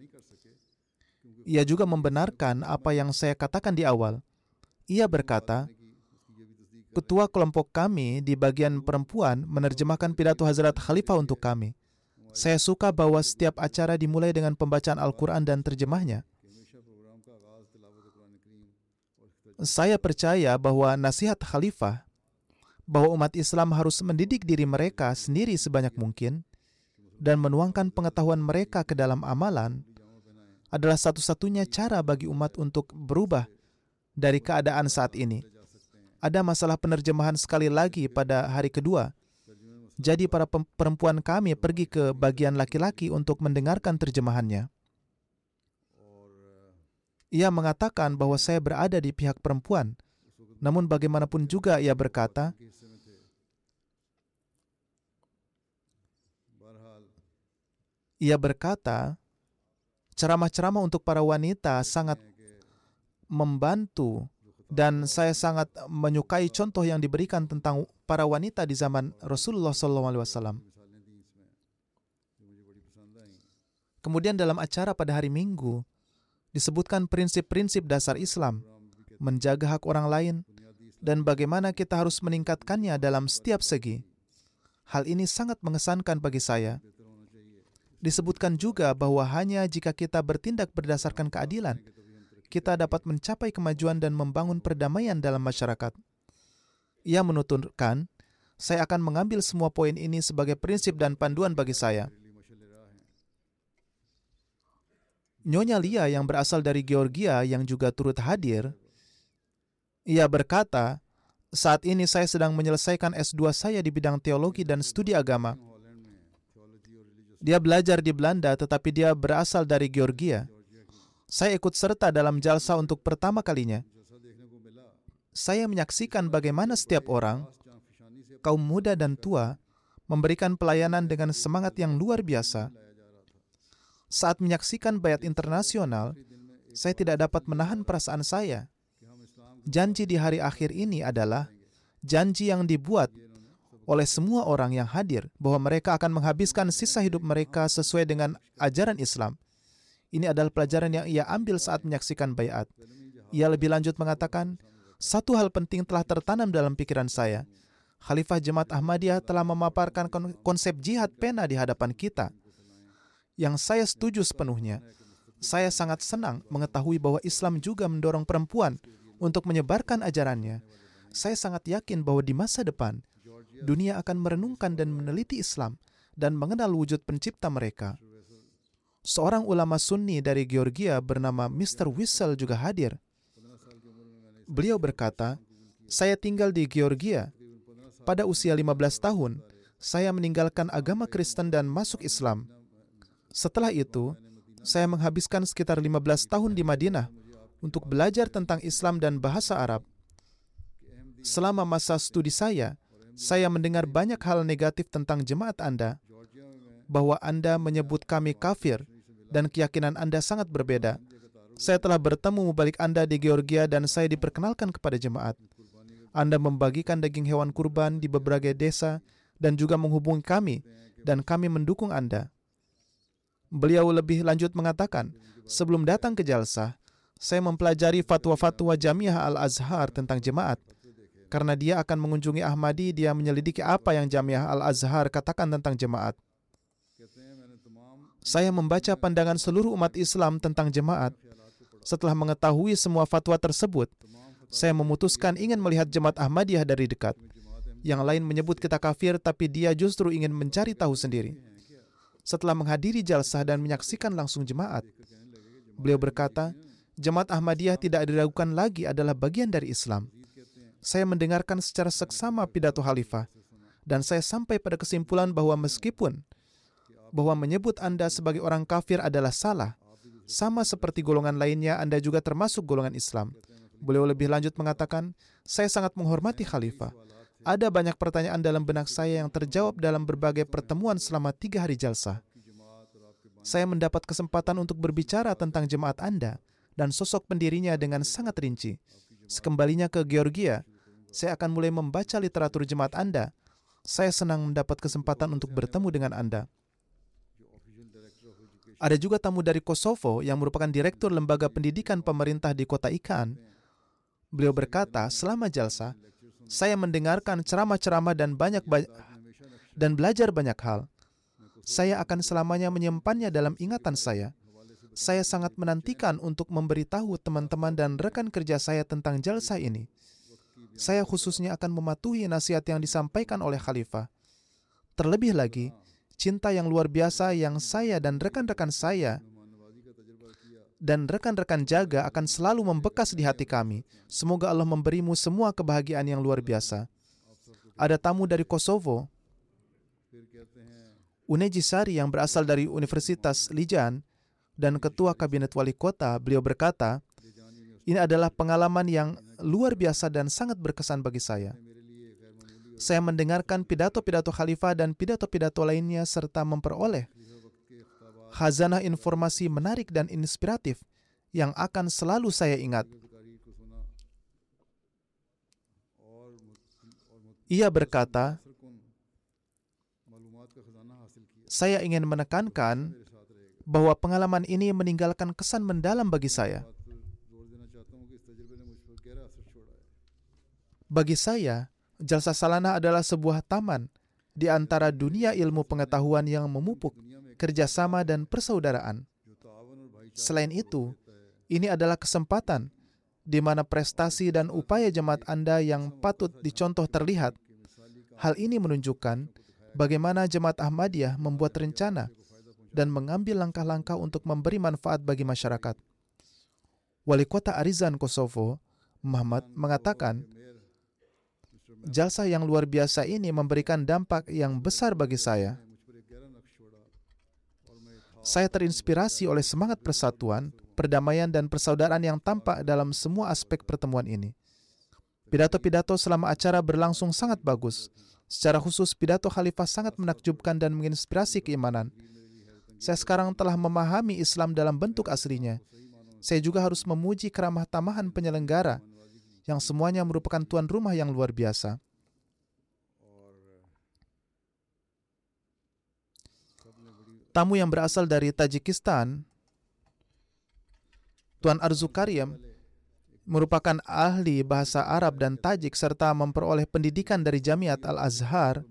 Ia juga membenarkan apa yang saya katakan di awal. Ia berkata, ketua kelompok kami di bagian perempuan menerjemahkan pidato Hazrat Khalifah untuk kami. Saya suka bahwa setiap acara dimulai dengan pembacaan Al-Quran dan terjemahnya. Saya percaya bahwa nasihat Khalifah bahwa umat Islam harus mendidik diri mereka sendiri sebanyak mungkin, dan menuangkan pengetahuan mereka ke dalam amalan adalah satu-satunya cara bagi umat untuk berubah dari keadaan saat ini ada masalah penerjemahan sekali lagi pada hari kedua. Jadi para perempuan kami pergi ke bagian laki-laki untuk mendengarkan terjemahannya. Ia mengatakan bahwa saya berada di pihak perempuan. Namun bagaimanapun juga ia berkata, ia berkata, ceramah-ceramah untuk para wanita sangat membantu dan saya sangat menyukai contoh yang diberikan tentang para wanita di zaman Rasulullah SAW. Kemudian dalam acara pada hari Minggu disebutkan prinsip-prinsip dasar Islam, menjaga hak orang lain, dan bagaimana kita harus meningkatkannya dalam setiap segi. Hal ini sangat mengesankan bagi saya. Disebutkan juga bahwa hanya jika kita bertindak berdasarkan keadilan, kita dapat mencapai kemajuan dan membangun perdamaian dalam masyarakat. Ia menuturkan, saya akan mengambil semua poin ini sebagai prinsip dan panduan bagi saya. Nyonya Lia yang berasal dari Georgia yang juga turut hadir, ia berkata, saat ini saya sedang menyelesaikan S2 saya di bidang teologi dan studi agama. Dia belajar di Belanda, tetapi dia berasal dari Georgia. Saya ikut serta dalam jalsa untuk pertama kalinya. Saya menyaksikan bagaimana setiap orang, kaum muda dan tua, memberikan pelayanan dengan semangat yang luar biasa. Saat menyaksikan bayat internasional, saya tidak dapat menahan perasaan saya. Janji di hari akhir ini adalah janji yang dibuat oleh semua orang yang hadir bahwa mereka akan menghabiskan sisa hidup mereka sesuai dengan ajaran Islam. Ini adalah pelajaran yang ia ambil saat menyaksikan bayat. Ia lebih lanjut mengatakan, satu hal penting telah tertanam dalam pikiran saya. Khalifah Jemaat Ahmadiyah telah memaparkan kon- konsep jihad pena di hadapan kita. Yang saya setuju sepenuhnya. Saya sangat senang mengetahui bahwa Islam juga mendorong perempuan untuk menyebarkan ajarannya. Saya sangat yakin bahwa di masa depan, dunia akan merenungkan dan meneliti Islam dan mengenal wujud pencipta mereka. Seorang ulama sunni dari Georgia bernama Mr. Wissel juga hadir. Beliau berkata, saya tinggal di Georgia. Pada usia 15 tahun, saya meninggalkan agama Kristen dan masuk Islam. Setelah itu, saya menghabiskan sekitar 15 tahun di Madinah untuk belajar tentang Islam dan bahasa Arab. Selama masa studi saya, saya mendengar banyak hal negatif tentang jemaat Anda, bahwa Anda menyebut kami kafir dan keyakinan Anda sangat berbeda. Saya telah bertemu mubalik Anda di Georgia dan saya diperkenalkan kepada jemaat. Anda membagikan daging hewan kurban di berbagai desa dan juga menghubungi kami dan kami mendukung Anda. Beliau lebih lanjut mengatakan, sebelum datang ke Jalsah, saya mempelajari fatwa-fatwa Jamiah Al-Azhar tentang jemaat. Karena dia akan mengunjungi Ahmadi, dia menyelidiki apa yang Jamiah Al-Azhar katakan tentang jemaat. Saya membaca pandangan seluruh umat Islam tentang jemaat. Setelah mengetahui semua fatwa tersebut, saya memutuskan ingin melihat jemaat Ahmadiyah dari dekat. Yang lain menyebut kita kafir, tapi dia justru ingin mencari tahu sendiri. Setelah menghadiri jalsah dan menyaksikan langsung jemaat, beliau berkata, jemaat Ahmadiyah tidak diragukan lagi adalah bagian dari Islam. Saya mendengarkan secara seksama pidato khalifah, dan saya sampai pada kesimpulan bahwa meskipun bahwa menyebut Anda sebagai orang kafir adalah salah. Sama seperti golongan lainnya, Anda juga termasuk golongan Islam. Beliau lebih lanjut mengatakan, saya sangat menghormati khalifah. Ada banyak pertanyaan dalam benak saya yang terjawab dalam berbagai pertemuan selama tiga hari jalsah. Saya mendapat kesempatan untuk berbicara tentang jemaat Anda dan sosok pendirinya dengan sangat rinci. Sekembalinya ke Georgia, saya akan mulai membaca literatur jemaat Anda. Saya senang mendapat kesempatan untuk bertemu dengan Anda. Ada juga tamu dari Kosovo yang merupakan direktur lembaga pendidikan pemerintah di kota Ikan. Beliau berkata, selama jalsa, saya mendengarkan ceramah-ceramah dan banyak ba- dan belajar banyak hal. Saya akan selamanya menyimpannya dalam ingatan saya. Saya sangat menantikan untuk memberitahu teman-teman dan rekan kerja saya tentang jalsa ini. Saya khususnya akan mematuhi nasihat yang disampaikan oleh khalifah. Terlebih lagi, cinta yang luar biasa yang saya dan rekan-rekan saya dan rekan-rekan jaga akan selalu membekas di hati kami. Semoga Allah memberimu semua kebahagiaan yang luar biasa. Ada tamu dari Kosovo, Uneji Sari yang berasal dari Universitas Lijan dan Ketua Kabinet Wali Kota, beliau berkata, ini adalah pengalaman yang luar biasa dan sangat berkesan bagi saya. Saya mendengarkan pidato-pidato khalifah dan pidato-pidato lainnya serta memperoleh khazanah informasi menarik dan inspiratif yang akan selalu saya ingat. Ia berkata, saya ingin menekankan bahwa pengalaman ini meninggalkan kesan mendalam bagi saya. Bagi saya, Jalsa Salana adalah sebuah taman di antara dunia ilmu pengetahuan yang memupuk kerjasama dan persaudaraan. Selain itu, ini adalah kesempatan di mana prestasi dan upaya jemaat Anda yang patut dicontoh terlihat. Hal ini menunjukkan bagaimana jemaat Ahmadiyah membuat rencana dan mengambil langkah-langkah untuk memberi manfaat bagi masyarakat. Wali kota Arizan, Kosovo, Muhammad mengatakan, Jalsa yang luar biasa ini memberikan dampak yang besar bagi saya. Saya terinspirasi oleh semangat persatuan, perdamaian, dan persaudaraan yang tampak dalam semua aspek pertemuan ini. Pidato-pidato selama acara berlangsung sangat bagus. Secara khusus, pidato khalifah sangat menakjubkan dan menginspirasi keimanan. Saya sekarang telah memahami Islam dalam bentuk aslinya. Saya juga harus memuji keramah tamahan penyelenggara, yang semuanya merupakan tuan rumah yang luar biasa. tamu yang berasal dari Tajikistan, Tuan Arzu Karyam, merupakan ahli bahasa Arab dan Tajik serta memperoleh pendidikan dari Jamiat Al-Azhar.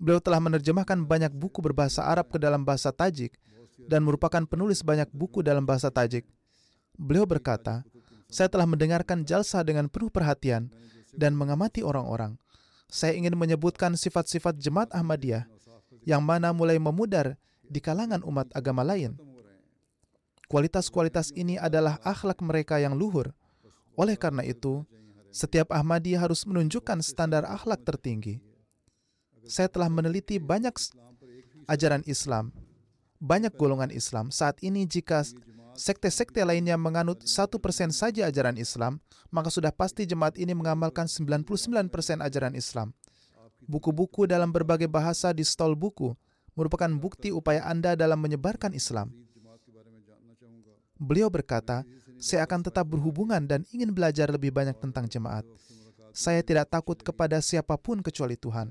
Beliau telah menerjemahkan banyak buku berbahasa Arab ke dalam bahasa Tajik dan merupakan penulis banyak buku dalam bahasa Tajik. Beliau berkata, saya telah mendengarkan jalsa dengan penuh perhatian dan mengamati orang-orang. Saya ingin menyebutkan sifat-sifat jemaat Ahmadiyah yang mana mulai memudar di kalangan umat agama lain. Kualitas-kualitas ini adalah akhlak mereka yang luhur. Oleh karena itu, setiap Ahmadi harus menunjukkan standar akhlak tertinggi. Saya telah meneliti banyak ajaran Islam, banyak golongan Islam. Saat ini jika sekte-sekte lainnya menganut satu persen saja ajaran Islam, maka sudah pasti jemaat ini mengamalkan 99% ajaran Islam. Buku-buku dalam berbagai bahasa di stol buku merupakan bukti upaya Anda dalam menyebarkan Islam. Beliau berkata, saya akan tetap berhubungan dan ingin belajar lebih banyak tentang jemaat. Saya tidak takut kepada siapa pun kecuali Tuhan.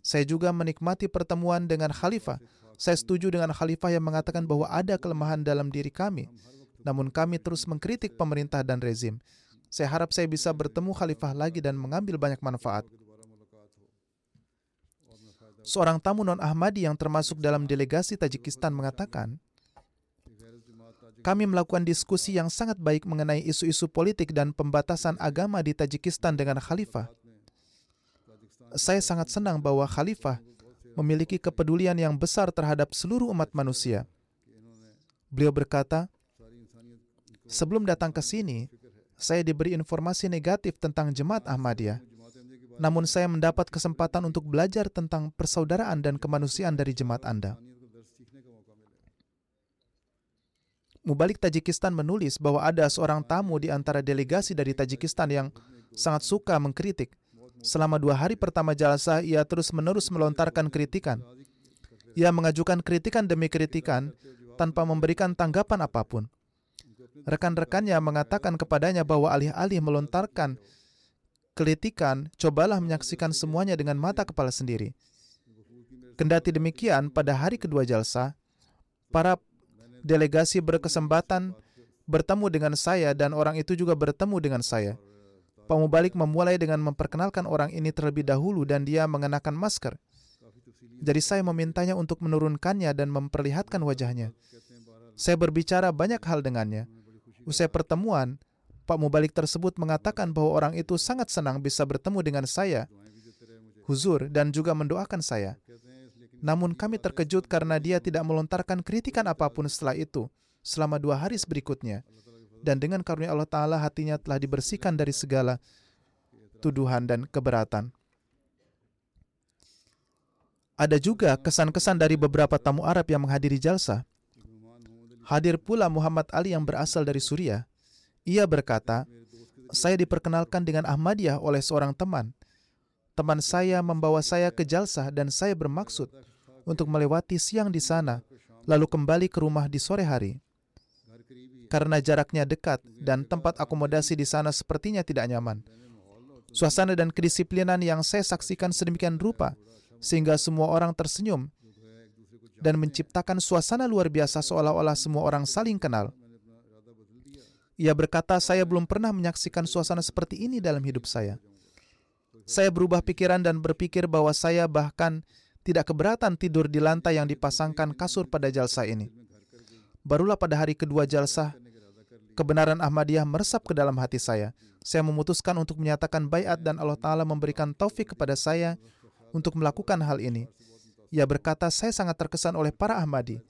Saya juga menikmati pertemuan dengan khalifah. Saya setuju dengan khalifah yang mengatakan bahwa ada kelemahan dalam diri kami. Namun kami terus mengkritik pemerintah dan rezim. Saya harap saya bisa bertemu khalifah lagi dan mengambil banyak manfaat. Seorang tamu non-Ahmadi yang termasuk dalam delegasi Tajikistan mengatakan, kami melakukan diskusi yang sangat baik mengenai isu-isu politik dan pembatasan agama di Tajikistan dengan khalifah. Saya sangat senang bahwa khalifah memiliki kepedulian yang besar terhadap seluruh umat manusia. Beliau berkata, sebelum datang ke sini, saya diberi informasi negatif tentang jemaat Ahmadiyah namun saya mendapat kesempatan untuk belajar tentang persaudaraan dan kemanusiaan dari jemaat Anda. Mubalik Tajikistan menulis bahwa ada seorang tamu di antara delegasi dari Tajikistan yang sangat suka mengkritik. Selama dua hari pertama jalsa, ia terus-menerus melontarkan kritikan. Ia mengajukan kritikan demi kritikan tanpa memberikan tanggapan apa pun. Rekan-rekannya mengatakan kepadanya bahwa alih-alih melontarkan kelitikan, cobalah menyaksikan semuanya dengan mata kepala sendiri. Kendati demikian, pada hari kedua jalsa, para delegasi berkesempatan bertemu dengan saya dan orang itu juga bertemu dengan saya. Pak Mubalik memulai dengan memperkenalkan orang ini terlebih dahulu dan dia mengenakan masker. Jadi saya memintanya untuk menurunkannya dan memperlihatkan wajahnya. Saya berbicara banyak hal dengannya. Usai pertemuan, Pak Mubalik tersebut mengatakan bahwa orang itu sangat senang bisa bertemu dengan saya, huzur, dan juga mendoakan saya. Namun kami terkejut karena dia tidak melontarkan kritikan apa pun setelah itu selama dua hari berikutnya. Dan dengan karunia Allah Ta'ala hatinya telah dibersihkan dari segala tuduhan dan keberatan. Ada juga kesan-kesan dari beberapa tamu Arab yang menghadiri jalsa. Hadir pula Muhammad Ali yang berasal dari Suriah. Ia berkata, saya diperkenalkan dengan Ahmadiyah oleh seorang teman. Teman saya membawa saya ke jalsa dan saya bermaksud untuk melewati siang di sana, lalu kembali ke rumah di sore hari. Karena jaraknya dekat dan tempat akomodasi di sana sepertinya tidak nyaman. Suasana dan kedisiplinan yang saya saksikan sedemikian rupa sehingga semua orang tersenyum dan menciptakan suasana luar biasa seolah-olah semua orang saling kenal. Ia berkata, "Saya belum pernah menyaksikan suasana seperti ini dalam hidup saya." Saya berubah pikiran dan berpikir bahwa saya bahkan tidak keberatan tidur di lantai yang dipasangkan kasur pada jalsa ini. Barulah pada hari kedua jalsa, kebenaran Ahmadiyah meresap ke dalam hati saya. Saya memutuskan untuk menyatakan bayat dan Allah Ta'ala memberikan taufik kepada saya untuk melakukan hal ini. Ia berkata, saya sangat terkesan oleh para Ahmadi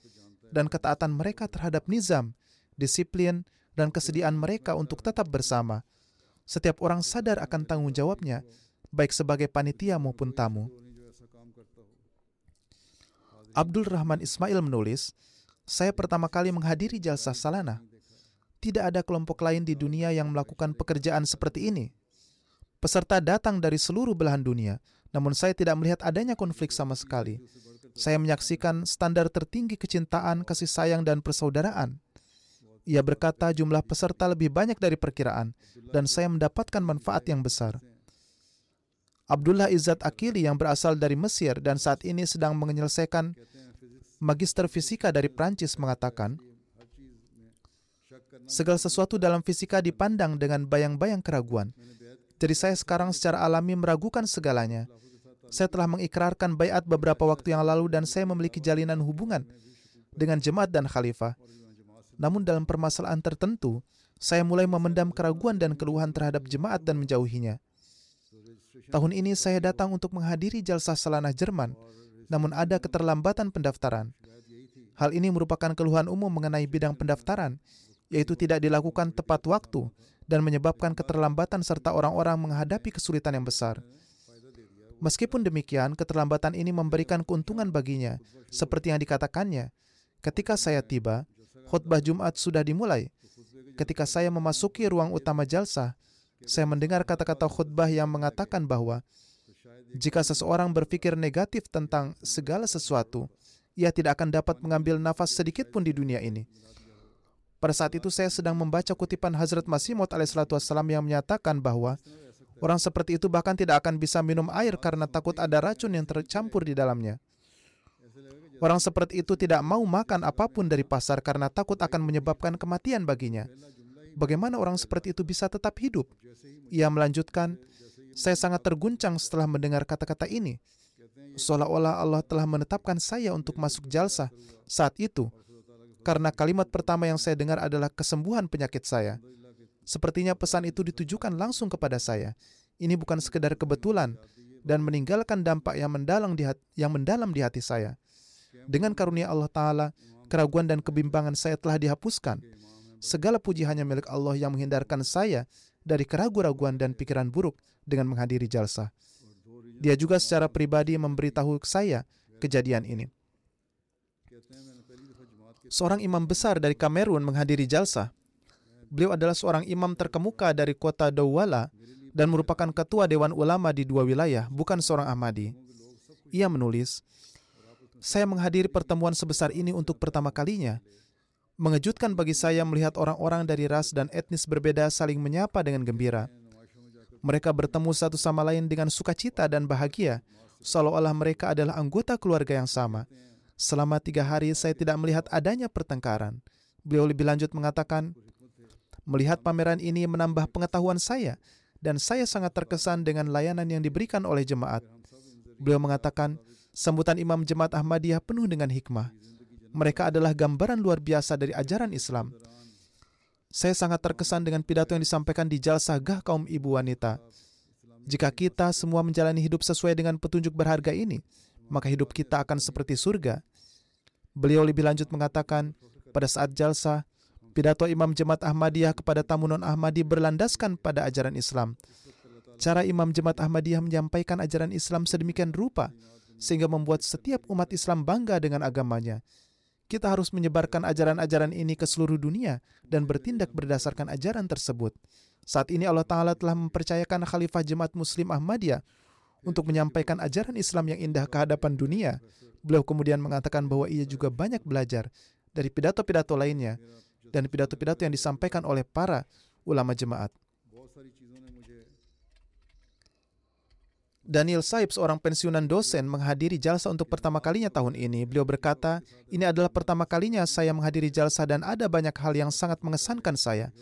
dan ketaatan mereka terhadap nizam, disiplin, dan kesediaan mereka untuk tetap bersama. Setiap orang sadar akan tanggung jawabnya, baik sebagai panitia maupun tamu. Abdul Rahman Ismail menulis, saya pertama kali menghadiri jalsa salana. Tidak ada kelompok lain di dunia yang melakukan pekerjaan seperti ini. Peserta datang dari seluruh belahan dunia, namun saya tidak melihat adanya konflik sama sekali. Saya menyaksikan standar tertinggi kecintaan, kasih sayang, dan persaudaraan. Ia berkata jumlah peserta lebih banyak dari perkiraan, dan saya mendapatkan manfaat yang besar. Abdullah Izzat Akili yang berasal dari Mesir dan saat ini sedang menyelesaikan magister fisika dari Prancis mengatakan, segala sesuatu dalam fisika dipandang dengan bayang-bayang keraguan. Jadi saya sekarang secara alami meragukan segalanya. Saya telah mengikrarkan bayat beberapa waktu yang lalu dan saya memiliki jalinan hubungan dengan jemaat dan khalifah. Namun dalam permasalahan tertentu, saya mulai memendam keraguan dan keluhan terhadap jemaat dan menjauhinya. Tahun ini saya datang untuk menghadiri jalsah selanah Jerman, namun ada keterlambatan pendaftaran. Hal ini merupakan keluhan umum mengenai bidang pendaftaran, yaitu tidak dilakukan tepat waktu dan menyebabkan keterlambatan serta orang-orang menghadapi kesulitan yang besar. Meskipun demikian, keterlambatan ini memberikan keuntungan baginya, seperti yang dikatakannya. Ketika saya tiba, khutbah Jumat sudah dimulai. Ketika saya memasuki ruang utama jalsah, saya mendengar kata-kata khutbah yang mengatakan bahwa jika seseorang berpikir negatif tentang segala sesuatu, ia tidak akan dapat mengambil nafas sedikit pun di dunia ini. Pada saat itu saya sedang membaca kutipan Hazrat Masih Maud alaihissalam yang menyatakan bahwa orang seperti itu bahkan tidak akan bisa minum air karena takut ada racun yang tercampur di dalamnya. Orang seperti itu tidak mau makan apa pun dari pasar karena takut akan menyebabkan kematian baginya. Bagaimana orang seperti itu bisa tetap hidup? Ia melanjutkan, saya sangat terguncang setelah mendengar kata-kata ini. Seolah-olah Allah telah menetapkan saya untuk masuk jalsa saat itu, karena kalimat pertama yang saya dengar adalah kesembuhan penyakit saya. Sepertinya pesan itu ditujukan langsung kepada saya. Ini bukan sekedar kebetulan dan meninggalkan dampak yang mendalam di hati, yang mendalam di hati saya. Dengan karunia Allah Ta'ala, keraguan dan kebimbangan saya telah dihapuskan segala puji hanya milik Allah yang menghindarkan saya dari keraguan-raguan dan pikiran buruk dengan menghadiri jalsa. Dia juga secara pribadi memberitahu saya kejadian ini. Seorang imam besar dari Kamerun menghadiri jalsa. Beliau adalah seorang imam terkemuka dari kota Douala dan merupakan ketua dewan ulama di dua wilayah, bukan seorang Ahmadi. Ia menulis, saya menghadiri pertemuan sebesar ini untuk pertama kalinya Mengejutkan bagi saya melihat orang-orang dari ras dan etnis berbeda saling menyapa dengan gembira. Mereka bertemu satu sama lain dengan sukacita dan bahagia, seolah-olah mereka adalah anggota keluarga yang sama. Selama tiga hari saya tidak melihat adanya pertengkaran. Beliau lebih lanjut mengatakan, melihat pameran ini menambah pengetahuan saya, dan saya sangat terkesan dengan layanan yang diberikan oleh jemaat. Beliau mengatakan, sambutan imam jemaat Ahmadiyah penuh dengan hikmah. Mereka adalah gambaran luar biasa dari ajaran Islam. Saya sangat terkesan dengan pidato yang disampaikan di Jalsah Gah kaum ibu wanita. Jika kita semua menjalani hidup sesuai dengan petunjuk berharga ini, maka hidup kita akan seperti surga. Beliau lebih lanjut mengatakan, pada saat jalsa, pidato Imam Jemaat Ahmadiyah kepada tamu non-Ahmadi berlandaskan pada ajaran Islam. Cara Imam Jemaat Ahmadiyah menyampaikan ajaran Islam sedemikian rupa, sehingga membuat setiap umat Islam bangga dengan agamanya. Kita harus menyebarkan ajaran-ajaran ini ke seluruh dunia dan bertindak berdasarkan ajaran tersebut. Saat ini Allah Ta'ala telah mempercayakan Khalifah Jemaat Muslim Ahmadiyah untuk menyampaikan ajaran Islam yang indah ke hadapan dunia. Beliau kemudian mengatakan bahwa ia juga banyak belajar dari pidato-pidato lainnya dan pidato-pidato yang disampaikan oleh para ulama jemaat. Daniel Saib, seorang pensiunan dosen, menghadiri jalsa untuk pertama kalinya tahun ini. Beliau berkata, ini adalah pertama kalinya saya menghadiri jalsa dan ada banyak hal yang sangat mengesankan saya.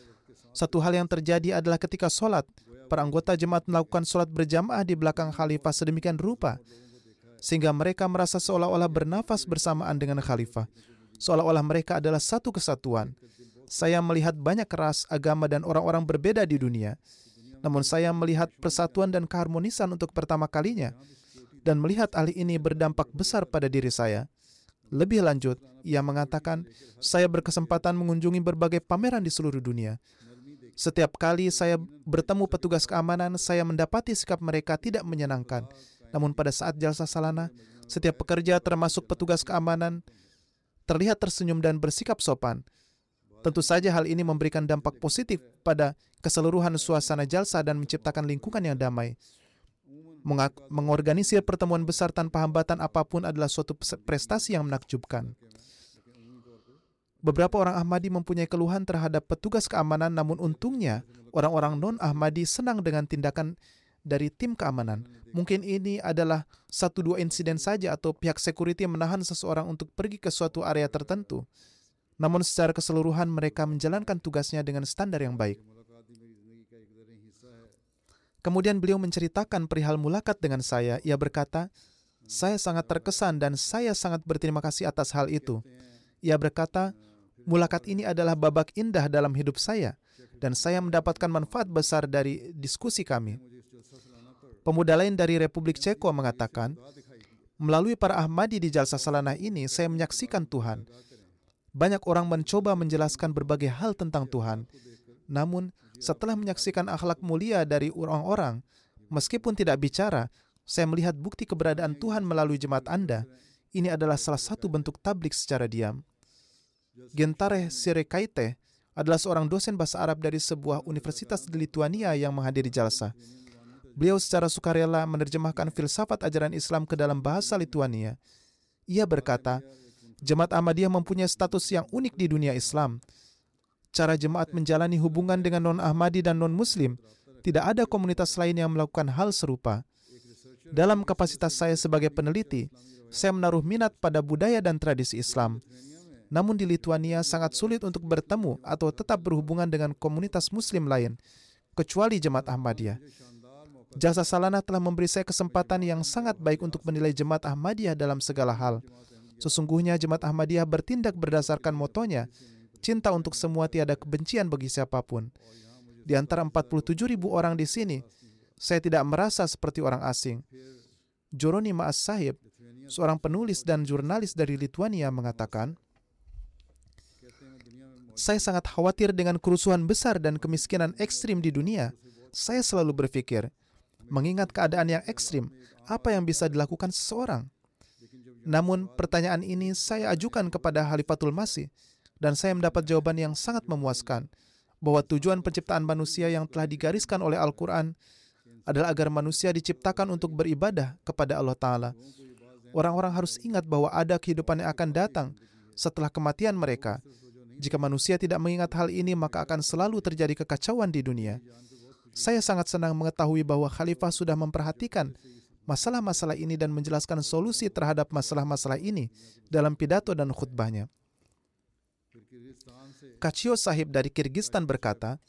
Satu hal yang terjadi adalah ketika sholat, para anggota jemaat melakukan sholat berjamaah di belakang khalifah sedemikian rupa, sehingga mereka merasa seolah-olah bernafas bersamaan dengan khalifah. Seolah-olah mereka adalah satu kesatuan. Saya melihat banyak keras agama dan orang-orang berbeda di dunia. Namun saya melihat persatuan dan keharmonisan untuk pertama kalinya. Dan melihat hal ini berdampak besar pada diri saya. Lebih lanjut, ia mengatakan, saya berkesempatan mengunjungi berbagai pameran di seluruh dunia. Setiap kali saya bertemu petugas keamanan, saya mendapati sikap mereka tidak menyenangkan. Namun pada saat jalsa salana, setiap pekerja termasuk petugas keamanan terlihat tersenyum dan bersikap sopan. Tentu saja hal ini memberikan dampak positif pada keseluruhan suasana jalsa dan menciptakan lingkungan yang damai. mengorganisir pertemuan besar tanpa hambatan apa pun adalah suatu prestasi yang menakjubkan. Beberapa orang Ahmadi mempunyai keluhan terhadap petugas keamanan, namun untungnya orang-orang non-Ahmadi senang dengan tindakan dari tim keamanan. Mungkin ini adalah satu dua insiden saja atau pihak security menahan seseorang untuk pergi ke suatu area tertentu. Namun secara keseluruhan mereka menjalankan tugasnya dengan standar yang baik. Kemudian beliau menceritakan perihal mulakat dengan saya. Ia berkata, saya sangat terkesan dan saya sangat berterima kasih atas hal itu. Ia berkata, Mulakat ini adalah babak indah dalam hidup saya, dan saya mendapatkan manfaat besar dari diskusi kami. Pemuda lain dari Republik Ceko mengatakan, melalui para Ahmadi di Jalsa Salanah ini, saya menyaksikan Tuhan. Banyak orang mencoba menjelaskan berbagai hal tentang Tuhan. Namun, setelah menyaksikan akhlak mulia dari orang-orang, meskipun tidak bicara, saya melihat bukti keberadaan Tuhan melalui jemaat Anda. Ini adalah salah satu bentuk tablik secara diam. Gentare Sirekaite adalah seorang dosen bahasa Arab dari sebuah universitas di Lituania yang menghadiri jalsa. Beliau secara sukarela menerjemahkan filsafat ajaran Islam ke dalam bahasa Lituania. Ia berkata, Jemaat Ahmadiyah mempunyai status yang unik di dunia Islam. Cara jemaat menjalani hubungan dengan non-Ahmadi dan non-Muslim, tidak ada komunitas lain yang melakukan hal serupa. Dalam kapasitas saya sebagai peneliti, saya menaruh minat pada budaya dan tradisi Islam. Namun di Lituania sangat sulit untuk bertemu atau tetap berhubungan dengan komunitas muslim lain, kecuali jemaat Ahmadiyah. Jasa Salana telah memberi saya kesempatan yang sangat baik untuk menilai jemaat Ahmadiyah dalam segala hal. Sesungguhnya jemaat Ahmadiyah bertindak berdasarkan motonya, cinta untuk semua tiada kebencian bagi siapa pun. Di antara 47 ribu orang di sini, saya tidak merasa seperti orang asing. Joroni Maas Sahib, seorang penulis dan jurnalis dari Lituania mengatakan, saya sangat khawatir dengan kerusuhan besar dan kemiskinan ekstrim di dunia. Saya selalu berpikir, mengingat keadaan yang ekstrim, apa yang bisa dilakukan seseorang? Namun, pertanyaan ini saya ajukan kepada Halifatul Masih, dan saya mendapat jawaban yang sangat memuaskan, bahwa tujuan penciptaan manusia yang telah digariskan oleh Al-Quran adalah agar manusia diciptakan untuk beribadah kepada Allah Ta'ala. Orang-orang harus ingat bahwa ada kehidupan yang akan datang setelah kematian mereka, jika manusia tidak mengingat hal ini, maka akan selalu terjadi kekacauan di dunia. Saya sangat senang mengetahui bahwa khalifah sudah memperhatikan masalah-masalah ini dan menjelaskan solusi terhadap masalah-masalah ini dalam pidato dan khutbahnya. Kachio Sahib dari Kirgistan berkata,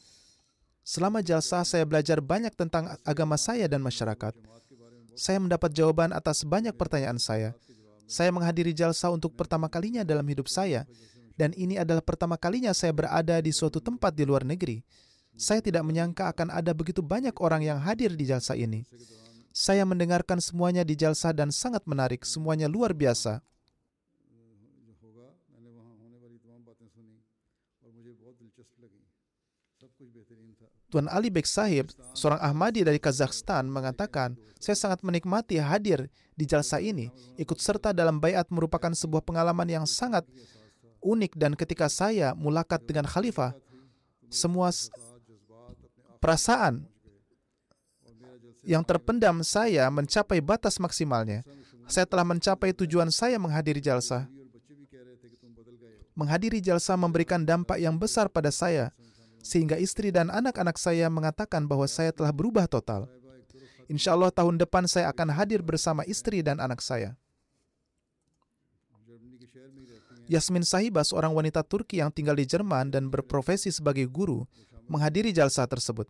Selama jalsa saya belajar banyak tentang agama saya dan masyarakat. Saya mendapat jawaban atas banyak pertanyaan saya. Saya menghadiri jalsa untuk pertama kalinya dalam hidup saya dan ini adalah pertama kalinya saya berada di suatu tempat di luar negeri. Saya tidak menyangka akan ada begitu banyak orang yang hadir di jalsa ini. Saya mendengarkan semuanya di jalsa dan sangat menarik, semuanya luar biasa. Tuan Ali Beg Sahib, seorang Ahmadi dari Kazakhstan, mengatakan, saya sangat menikmati hadir di jalsa ini. Ikut serta dalam bayat merupakan sebuah pengalaman yang sangat unik dan ketika saya mulakat dengan khalifah, semua perasaan yang terpendam saya mencapai batas maksimalnya. Saya telah mencapai tujuan saya menghadiri jalsa. Menghadiri jalsa memberikan dampak yang besar pada saya, sehingga istri dan anak-anak saya mengatakan bahwa saya telah berubah total. Insya Allah tahun depan saya akan hadir bersama istri dan anak saya. Yasmin Sahiba, seorang wanita Turki yang tinggal di Jerman dan berprofesi sebagai guru, menghadiri jalsa tersebut.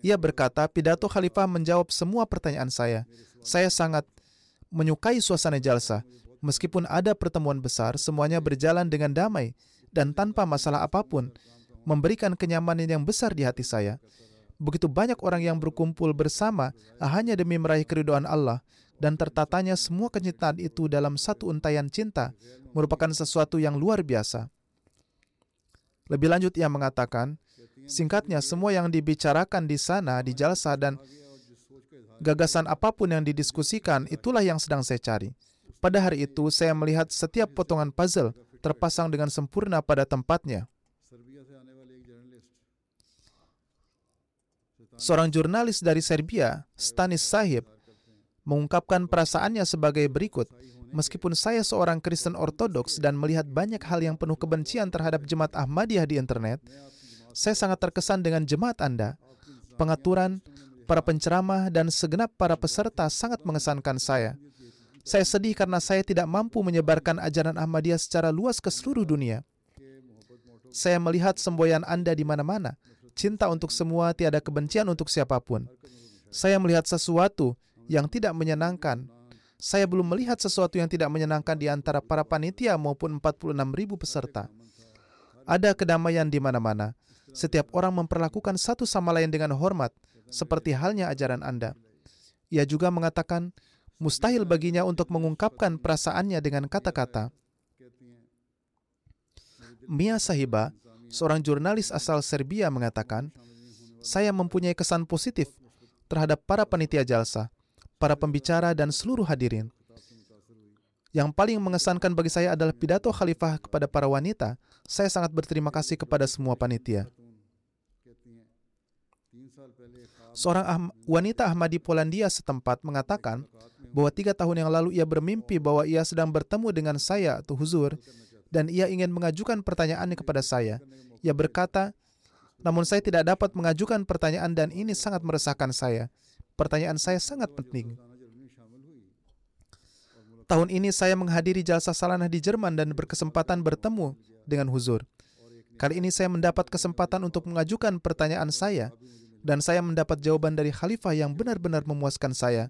Ia berkata, pidato khalifah menjawab semua pertanyaan saya. Saya sangat menyukai suasana jalsa. Meskipun ada pertemuan besar, semuanya berjalan dengan damai dan tanpa masalah apa pun, memberikan kenyamanan yang besar di hati saya. Begitu banyak orang yang berkumpul bersama hanya demi meraih keridhaan Allah dan tertatanya semua kecintaan itu dalam satu untayan cinta merupakan sesuatu yang luar biasa. Lebih lanjut ia mengatakan, Singkatnya, semua yang dibicarakan di sana, di jalsa, dan gagasan apa pun yang didiskusikan, itulah yang sedang saya cari. Pada hari itu, saya melihat setiap potongan puzzle terpasang dengan sempurna pada tempatnya. Seorang jurnalis dari Serbia, Stanis Sahib, mengungkapkan perasaannya sebagai berikut. Meskipun saya seorang Kristen Ortodoks dan melihat banyak hal yang penuh kebencian terhadap jemaat Ahmadiyah di internet, saya sangat terkesan dengan jemaat Anda. Pengaturan, para penceramah, dan segenap para peserta sangat mengesankan saya. Saya sedih karena saya tidak mampu menyebarkan ajaran Ahmadiyah secara luas ke seluruh dunia. Saya melihat semboyan Anda di mana-mana. Cinta untuk semua, tiada kebencian untuk siapa pun. Saya melihat sesuatu yang tidak menyenangkan. Saya belum melihat sesuatu yang tidak menyenangkan di antara para panitia maupun 46 ribu peserta. Ada kedamaian di mana-mana. Setiap orang memperlakukan satu sama lain dengan hormat, seperti halnya ajaran Anda. Ia juga mengatakan, mustahil baginya untuk mengungkapkan perasaannya dengan kata-kata. Mia Sahiba, seorang jurnalis asal Serbia mengatakan, saya mempunyai kesan positif terhadap para panitia jalsa, para pembicara dan seluruh hadirin. Yang paling mengesankan bagi saya adalah pidato khalifah kepada para wanita. Saya sangat berterima kasih kepada semua panitia. Seorang ah wanita Ahmadi Polandia setempat mengatakan bahwa tiga tahun yang lalu ia bermimpi bahwa ia sedang bertemu dengan saya atau huzur dan ia ingin mengajukan pertanyaannya kepada saya. Ia berkata, namun saya tidak dapat mengajukan pertanyaan dan ini sangat meresahkan saya. Pertanyaan saya sangat penting. Tahun ini saya menghadiri jalsa salanah di Jerman dan berkesempatan bertemu dengan huzur. Kali ini saya mendapat kesempatan untuk mengajukan pertanyaan saya dan saya mendapat jawaban dari khalifah yang benar-benar memuaskan saya.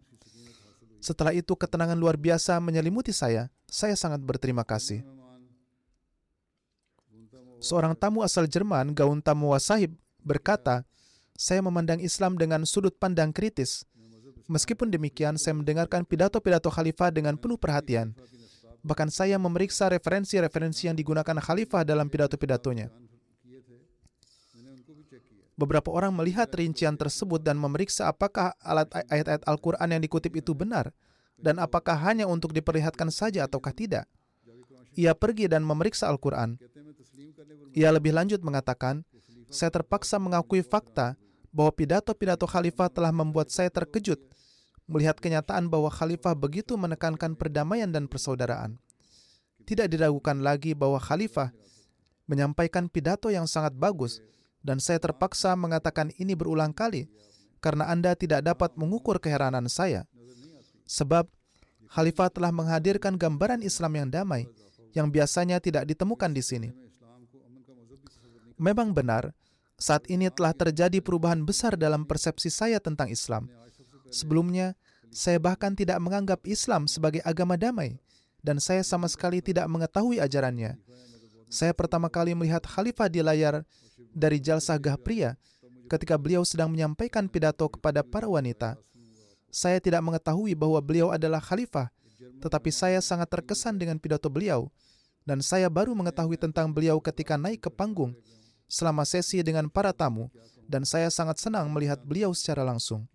Setelah itu ketenangan luar biasa menyelimuti saya. Saya sangat berterima kasih. Seorang tamu asal Jerman, Gaun Tamu Wasahib, berkata, saya memandang Islam dengan sudut pandang kritis. Meskipun demikian, saya mendengarkan pidato-pidato khalifah dengan penuh perhatian. Bahkan saya memeriksa referensi-referensi yang digunakan khalifah dalam pidato-pidatonya beberapa orang melihat rincian tersebut dan memeriksa apakah ayat-ayat Al-Quran yang dikutip itu benar dan apakah hanya untuk diperlihatkan saja ataukah tidak. Ia pergi dan memeriksa Al-Quran. Ia lebih lanjut mengatakan, saya terpaksa mengakui fakta bahwa pidato-pidato khalifah telah membuat saya terkejut melihat kenyataan bahwa khalifah begitu menekankan perdamaian dan persaudaraan. Tidak diragukan lagi bahwa khalifah menyampaikan pidato yang sangat bagus dan saya terpaksa mengatakan ini berulang kali karena Anda tidak dapat mengukur keheranan saya. Sebab Khalifah telah menghadirkan gambaran Islam yang damai yang biasanya tidak ditemukan di sini. Memang benar, saat ini telah terjadi perubahan besar dalam persepsi saya tentang Islam. Sebelumnya, saya bahkan tidak menganggap Islam sebagai agama damai, dan saya sama sekali tidak mengetahui ajarannya. Saya pertama kali melihat khalifah di layar dari Jalsah pria ketika beliau sedang menyampaikan pidato kepada para wanita. Saya tidak mengetahui bahwa beliau adalah khalifah, tetapi saya sangat terkesan dengan pidato beliau, dan saya baru mengetahui tentang beliau ketika naik ke panggung selama sesi dengan para tamu, dan saya sangat senang melihat beliau secara langsung.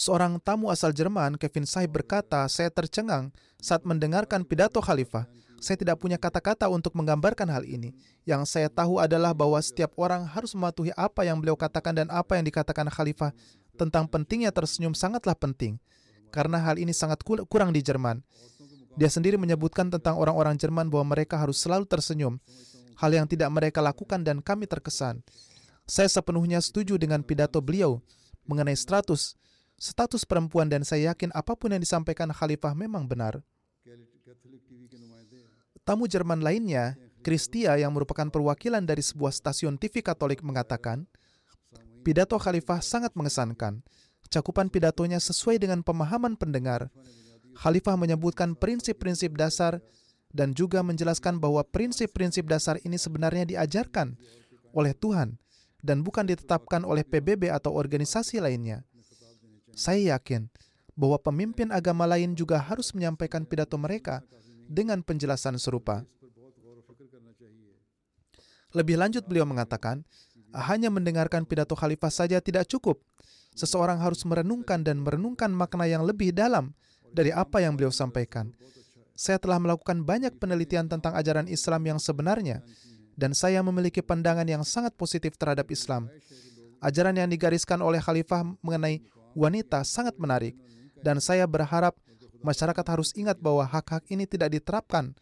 Seorang tamu asal Jerman, Kevin Sahib berkata, saya tercengang saat mendengarkan pidato khalifah. Saya tidak punya kata-kata untuk menggambarkan hal ini. Yang saya tahu adalah bahwa setiap orang harus mematuhi apa yang beliau katakan dan apa yang dikatakan khalifah tentang pentingnya tersenyum sangatlah penting. Karena hal ini sangat kurang di Jerman. Dia sendiri menyebutkan tentang orang-orang Jerman bahwa mereka harus selalu tersenyum. Hal yang tidak mereka lakukan dan kami terkesan. Saya sepenuhnya setuju dengan pidato beliau mengenai status status perempuan dan saya yakin apa pun yang disampaikan khalifah memang benar. Tamu Jerman lainnya, Kristia yang merupakan perwakilan dari sebuah stasiun TV Katolik mengatakan, pidato khalifah sangat mengesankan. Cakupan pidatonya sesuai dengan pemahaman pendengar. Khalifah menyebutkan prinsip-prinsip dasar dan juga menjelaskan bahwa prinsip-prinsip dasar ini sebenarnya diajarkan oleh Tuhan dan bukan ditetapkan oleh PBB atau organisasi lainnya. Saya yakin bahwa pemimpin agama lain juga harus menyampaikan pidato mereka dengan penjelasan serupa. Lebih lanjut beliau mengatakan, hanya mendengarkan pidato khalifah saja tidak cukup. Seseorang harus merenungkan dan merenungkan makna yang lebih dalam dari apa yang beliau sampaikan. Saya telah melakukan banyak penelitian tentang ajaran Islam yang sebenarnya, dan saya memiliki pandangan yang sangat positif terhadap Islam. Ajaran yang digariskan oleh khalifah mengenai wanita sangat menarik, dan saya berharap masyarakat harus ingat bahwa hak-hak ini tidak diterapkan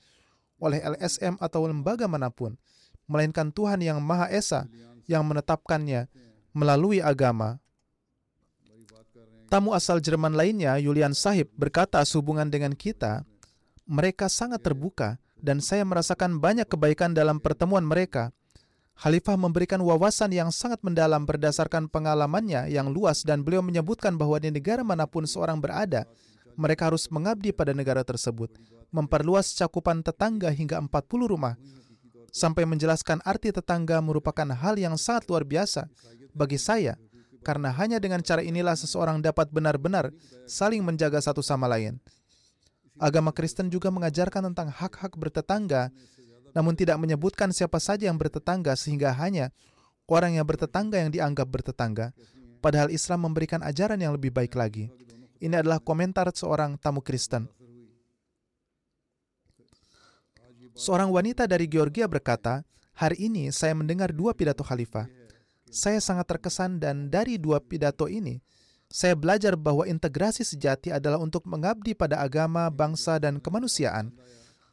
oleh LSM atau lembaga mana pun, melainkan Tuhan yang Maha Esa yang menetapkannya melalui agama. Tamu asal Jerman lainnya, Julian Sahib, berkata sehubungan dengan kita, mereka sangat terbuka dan saya merasakan banyak kebaikan dalam pertemuan mereka. Khalifah memberikan wawasan yang sangat mendalam berdasarkan pengalamannya yang luas dan beliau menyebutkan bahwa di negara mana pun seorang berada, mereka harus mengabdi pada negara tersebut, memperluas cakupan tetangga hingga 40 rumah, sampai menjelaskan arti tetangga merupakan hal yang sangat luar biasa bagi saya, karena hanya dengan cara inilah seseorang dapat benar-benar saling menjaga satu sama lain. Agama Kristen juga mengajarkan tentang hak-hak bertetangga, namun tidak menyebutkan siapa saja yang bertetangga sehingga hanya orang yang bertetangga yang dianggap bertetangga. Padahal Islam memberikan ajaran yang lebih baik lagi. Ini adalah komentar seorang tamu Kristen. Seorang wanita dari Georgia berkata, "Hari ini saya mendengar dua pidato khalifah. Saya sangat terkesan dan dari dua pidato ini, saya belajar bahwa integrasi sejati adalah untuk mengabdi pada agama, bangsa, dan kemanusiaan.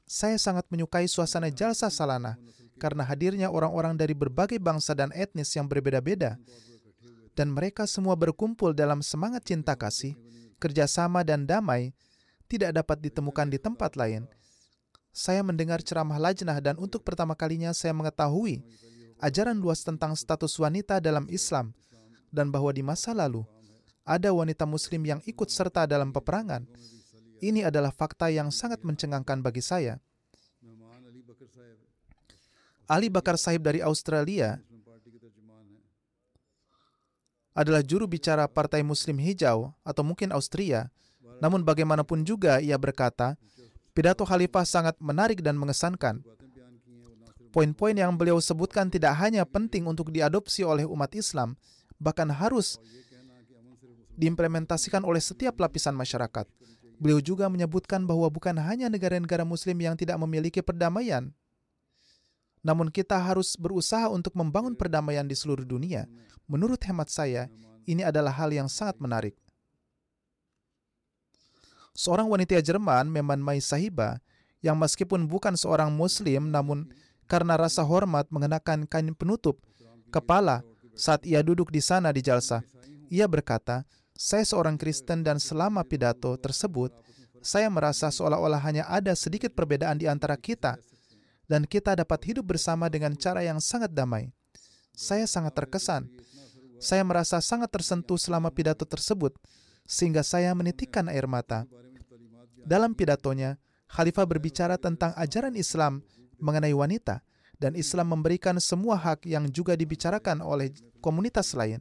Saya sangat menyukai suasana jalsa salana karena hadirnya orang-orang dari berbagai bangsa dan etnis yang berbeda-beda. Dan mereka semua berkumpul dalam semangat cinta kasih, kerjasama dan damai tidak dapat ditemukan di tempat lain. Saya mendengar ceramah lajnah dan untuk pertama kalinya saya mengetahui ajaran luas tentang status wanita dalam Islam dan bahwa di masa lalu ada wanita muslim yang ikut serta dalam peperangan. Ini adalah fakta yang sangat mencengangkan bagi saya. Ali Bakar Sahib dari Australia adalah juru bicara Partai Muslim Hijau atau mungkin Austria. Namun bagaimanapun juga ia berkata, pidato khalifah sangat menarik dan mengesankan. Poin-poin yang beliau sebutkan tidak hanya penting untuk diadopsi oleh umat Islam, bahkan harus diimplementasikan oleh setiap lapisan masyarakat. Beliau juga menyebutkan bahwa bukan hanya negara-negara muslim yang tidak memiliki perdamaian, namun kita harus berusaha untuk membangun perdamaian di seluruh dunia. Menurut hemat saya, ini adalah hal yang sangat menarik. Seorang wanita Jerman, Meman Mai Sahiba, yang meskipun bukan seorang muslim namun karena rasa hormat mengenakan kain penutup kepala saat ia duduk di sana di jalsa. Ia berkata, saya seorang Kristen dan selama pidato tersebut, saya merasa seolah-olah hanya ada sedikit perbedaan di antara kita dan kita dapat hidup bersama dengan cara yang sangat damai. Saya sangat terkesan. Saya merasa sangat tersentuh selama pidato tersebut, sehingga saya menitikkan air mata. Dalam pidatonya, Khalifah berbicara tentang ajaran Islam mengenai wanita, dan Islam memberikan semua hak yang juga dibicarakan oleh komunitas lain.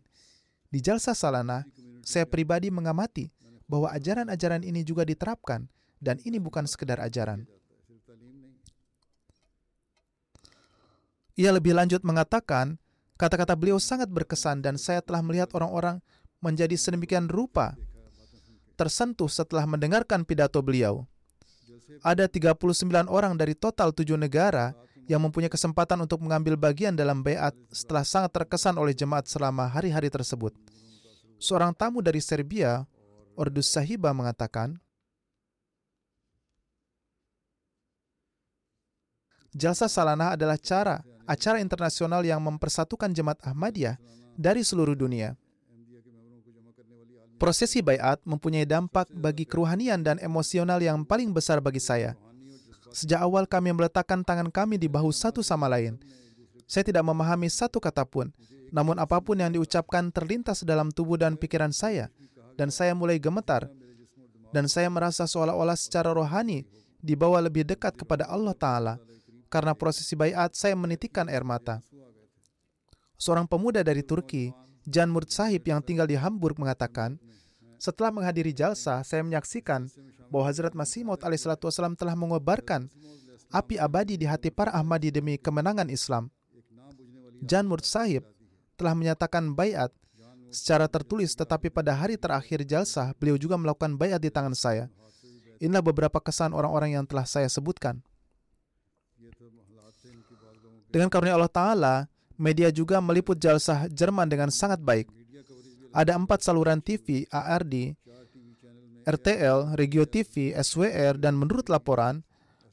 Di Jalsa Salana, saya pribadi mengamati bahwa ajaran-ajaran ini juga diterapkan dan ini bukan sekedar ajaran. Ia lebih lanjut mengatakan, kata-kata beliau sangat berkesan dan saya telah melihat orang-orang menjadi sedemikian rupa tersentuh setelah mendengarkan pidato beliau. Ada 39 orang dari total tujuh negara yang mempunyai kesempatan untuk mengambil bagian dalam bayat setelah sangat terkesan oleh jemaat selama hari-hari tersebut. Seorang tamu dari Serbia, Ordus Sahiba mengatakan, Jalsa Salanah adalah cara acara internasional yang mempersatukan jemaat Ahmadiyah dari seluruh dunia. Prosesi bayat mempunyai dampak bagi keruhanian dan emosional yang paling besar bagi saya. Sejak awal kami meletakkan tangan kami di bahu satu sama lain. Saya tidak memahami satu kata pun, namun apa pun yang diucapkan terlintas dalam tubuh dan pikiran saya, dan saya mulai gemetar, dan saya merasa seolah-olah secara rohani dibawa lebih dekat kepada Allah Ta'ala karena prosesi bayat, saya menitikkan air mata. Seorang pemuda dari Turki, Jan Murt Sahib yang tinggal di Hamburg mengatakan, setelah menghadiri jalsa, saya menyaksikan bahwa Hazrat Masih Maud alaihissalam telah mengobarkan api abadi di hati para Ahmadi demi kemenangan Islam. Jan Murt Sahib telah menyatakan bayat secara tertulis, tetapi pada hari terakhir jalsa, beliau juga melakukan bayat di tangan saya. Inilah beberapa kesan orang-orang yang telah saya sebutkan. Dengan karunia Allah Ta'ala, media juga meliput jalsah Jerman dengan sangat baik. Ada empat saluran TV, ARD, RTL, Regio TV, SWR, dan menurut laporan,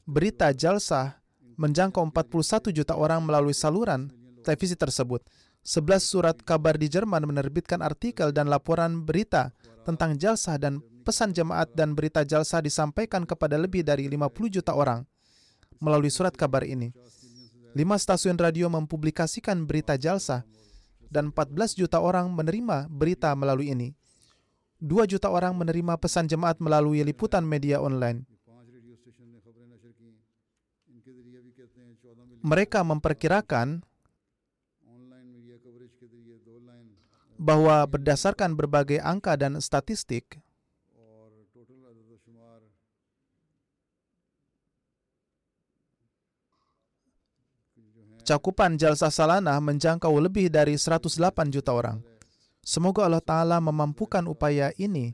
berita jalsah menjangkau 41 juta orang melalui saluran televisi tersebut. 11 surat kabar di Jerman menerbitkan artikel dan laporan berita tentang jalsah dan pesan jemaat dan berita jalsah disampaikan kepada lebih dari 50 juta orang melalui surat kabar ini. Lima stasiun radio mempublikasikan berita jalsa dan 14 juta orang menerima berita melalui ini. 2 juta orang menerima pesan jemaat melalui liputan media online. Mereka memperkirakan bahwa berdasarkan berbagai angka dan statistik, Cakupan jalsa salanah menjangkau lebih dari 108 juta orang. Semoga Allah Ta'ala memampukan upaya ini.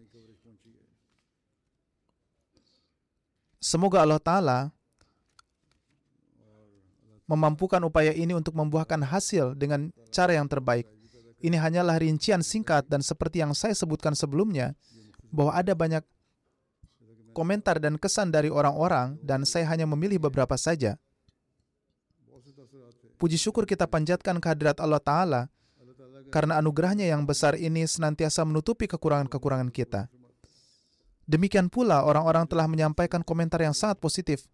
Semoga Allah Ta'ala memampukan upaya ini untuk membuahkan hasil dengan cara yang terbaik. Ini hanyalah rincian singkat dan seperti yang saya sebutkan sebelumnya, bahwa ada banyak komentar dan kesan dari orang-orang dan saya hanya memilih beberapa saja. Puji syukur kita panjatkan kehadirat Allah Ta'ala karena anugerahnya yang besar ini senantiasa menutupi kekurangan-kekurangan kita. Demikian pula orang-orang telah menyampaikan komentar yang sangat positif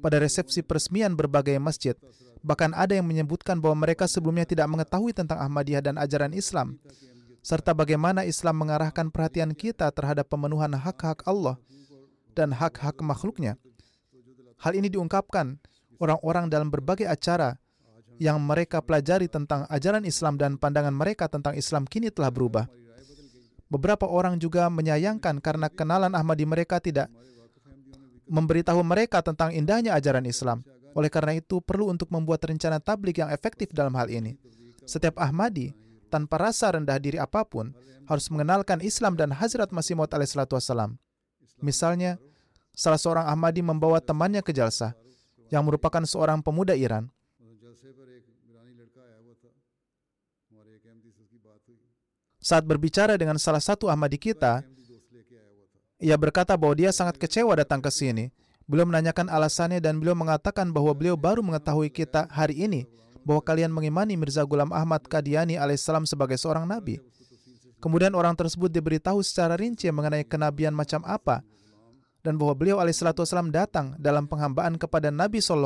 pada resepsi peresmian berbagai masjid. Bahkan ada yang menyebutkan bahwa mereka sebelumnya tidak mengetahui tentang Ahmadiyah dan ajaran Islam, serta bagaimana Islam mengarahkan perhatian kita terhadap pemenuhan hak-hak Allah dan hak-hak makhluknya. Hal ini diungkapkan orang-orang dalam berbagai acara yang mereka pelajari tentang ajaran Islam dan pandangan mereka tentang Islam kini telah berubah. Beberapa orang juga menyayangkan karena kenalan Ahmadi mereka tidak memberitahu mereka tentang indahnya ajaran Islam. Oleh karena itu, perlu untuk membuat rencana tablik yang efektif dalam hal ini. Setiap Ahmadi, tanpa rasa rendah diri apa pun, harus mengenalkan Islam dan Hazrat Masih Maud alaihissalam. Misalnya, salah seorang Ahmadi membawa temannya ke Jalsa, yang merupakan seorang pemuda Iran. Saat berbicara dengan salah satu Ahmadi kita, ia berkata bahwa dia sangat kecewa datang ke sini. Beliau menanyakan alasannya dan beliau mengatakan bahwa beliau baru mengetahui kita hari ini bahwa kalian mengimani Mirza Ghulam Ahmad Qadiani alaihissalam sebagai seorang nabi. Kemudian orang tersebut diberitahu secara rinci mengenai kenabian macam apa dan bahwa beliau alaihissalam datang dalam penghambaan kepada Nabi saw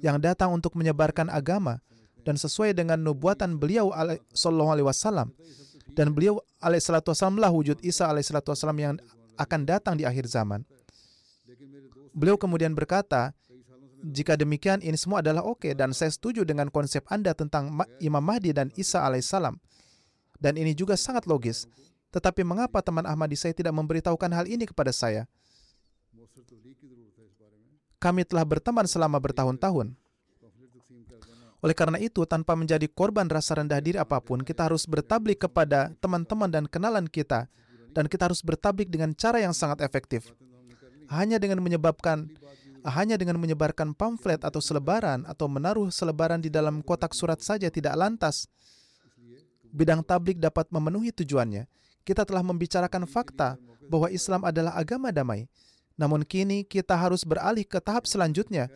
yang datang untuk menyebarkan agama dan sesuai dengan nubuatan beliau sallallahu alaihi wasallam dan beliau alaihi salatu wasallam lah wujud Isa alaihi salatu wasallam yang akan datang di akhir zaman. Beliau kemudian berkata, jika demikian ini semua adalah oke okay, dan saya setuju dengan konsep Anda tentang Imam Mahdi dan Isa alaihissalam. Dan ini juga sangat logis. Tetapi mengapa teman Ahmadi saya tidak memberitahukan hal ini kepada saya? Kami telah berteman selama bertahun-tahun. Oleh karena itu, tanpa menjadi korban rasa rendah diri apa pun, kita harus bertablik kepada teman-teman dan kenalan kita. Dan kita harus bertablik dengan cara yang sangat efektif. Hanya dengan menyebabkan hanya dengan menyebarkan pamflet atau selebaran atau menaruh selebaran di dalam kotak surat saja tidak lantas. Bidang tablik dapat memenuhi tujuannya. Kita telah membicarakan fakta bahwa Islam adalah agama damai. Namun kini kita harus beralih ke tahap selanjutnya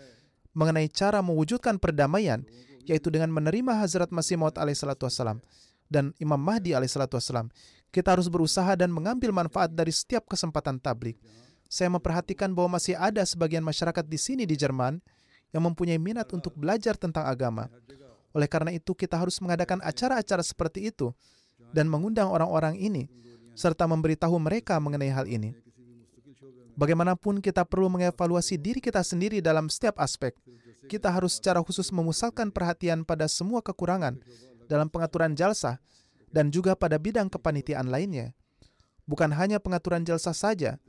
mengenai cara mewujudkan perdamaian, yaitu dengan menerima Hazrat Masih Maud alaihissalatu wassalam dan Imam Mahdi alaihissalatu wassalam. Kita harus berusaha dan mengambil manfaat dari setiap kesempatan tablik. Saya memperhatikan bahwa masih ada sebagian masyarakat di sini di Jerman yang mempunyai minat untuk belajar tentang agama. Oleh karena itu, kita harus mengadakan acara-acara seperti itu dan mengundang orang-orang ini serta memberitahu mereka mengenai hal ini. Bagaimanapun kita perlu mengevaluasi diri kita sendiri dalam setiap aspek. Kita harus secara khusus memusatkan perhatian pada semua kekurangan dalam pengaturan jalsa dan juga pada bidang kepanitiaan lainnya. Bukan hanya pengaturan jalsa saja,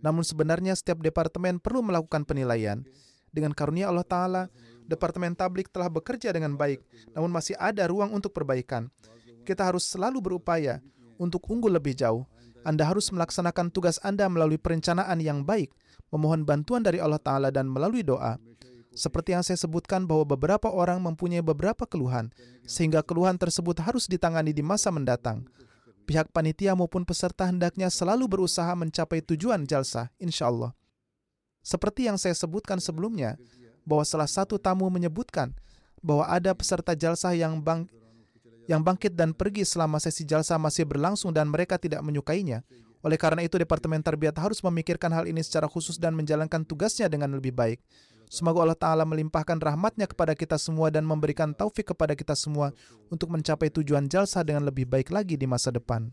namun sebenarnya setiap departemen perlu melakukan penilaian. Dengan karunia Allah Ta'ala, Departemen Tablik telah bekerja dengan baik, namun masih ada ruang untuk perbaikan. Kita harus selalu berupaya untuk unggul lebih jauh. Anda harus melaksanakan tugas Anda melalui perencanaan yang baik, memohon bantuan dari Allah Ta'ala dan melalui doa. Seperti yang saya sebutkan bahwa beberapa orang mempunyai beberapa keluhan, sehingga keluhan tersebut harus ditangani di masa mendatang. Pihak panitia maupun peserta hendaknya selalu berusaha mencapai tujuan jalsa, insya Allah. Seperti yang saya sebutkan sebelumnya, bahwa salah satu tamu menyebutkan bahwa ada peserta jalsah yang bang yang bangkit dan pergi selama sesi jalsah masih berlangsung dan mereka tidak menyukainya. Oleh karena itu, Departemen Tarbiyat harus memikirkan hal ini secara khusus dan menjalankan tugasnya dengan lebih baik. Semoga Allah Ta'ala melimpahkan rahmatnya kepada kita semua dan memberikan taufik kepada kita semua untuk mencapai tujuan jalsah dengan lebih baik lagi di masa depan.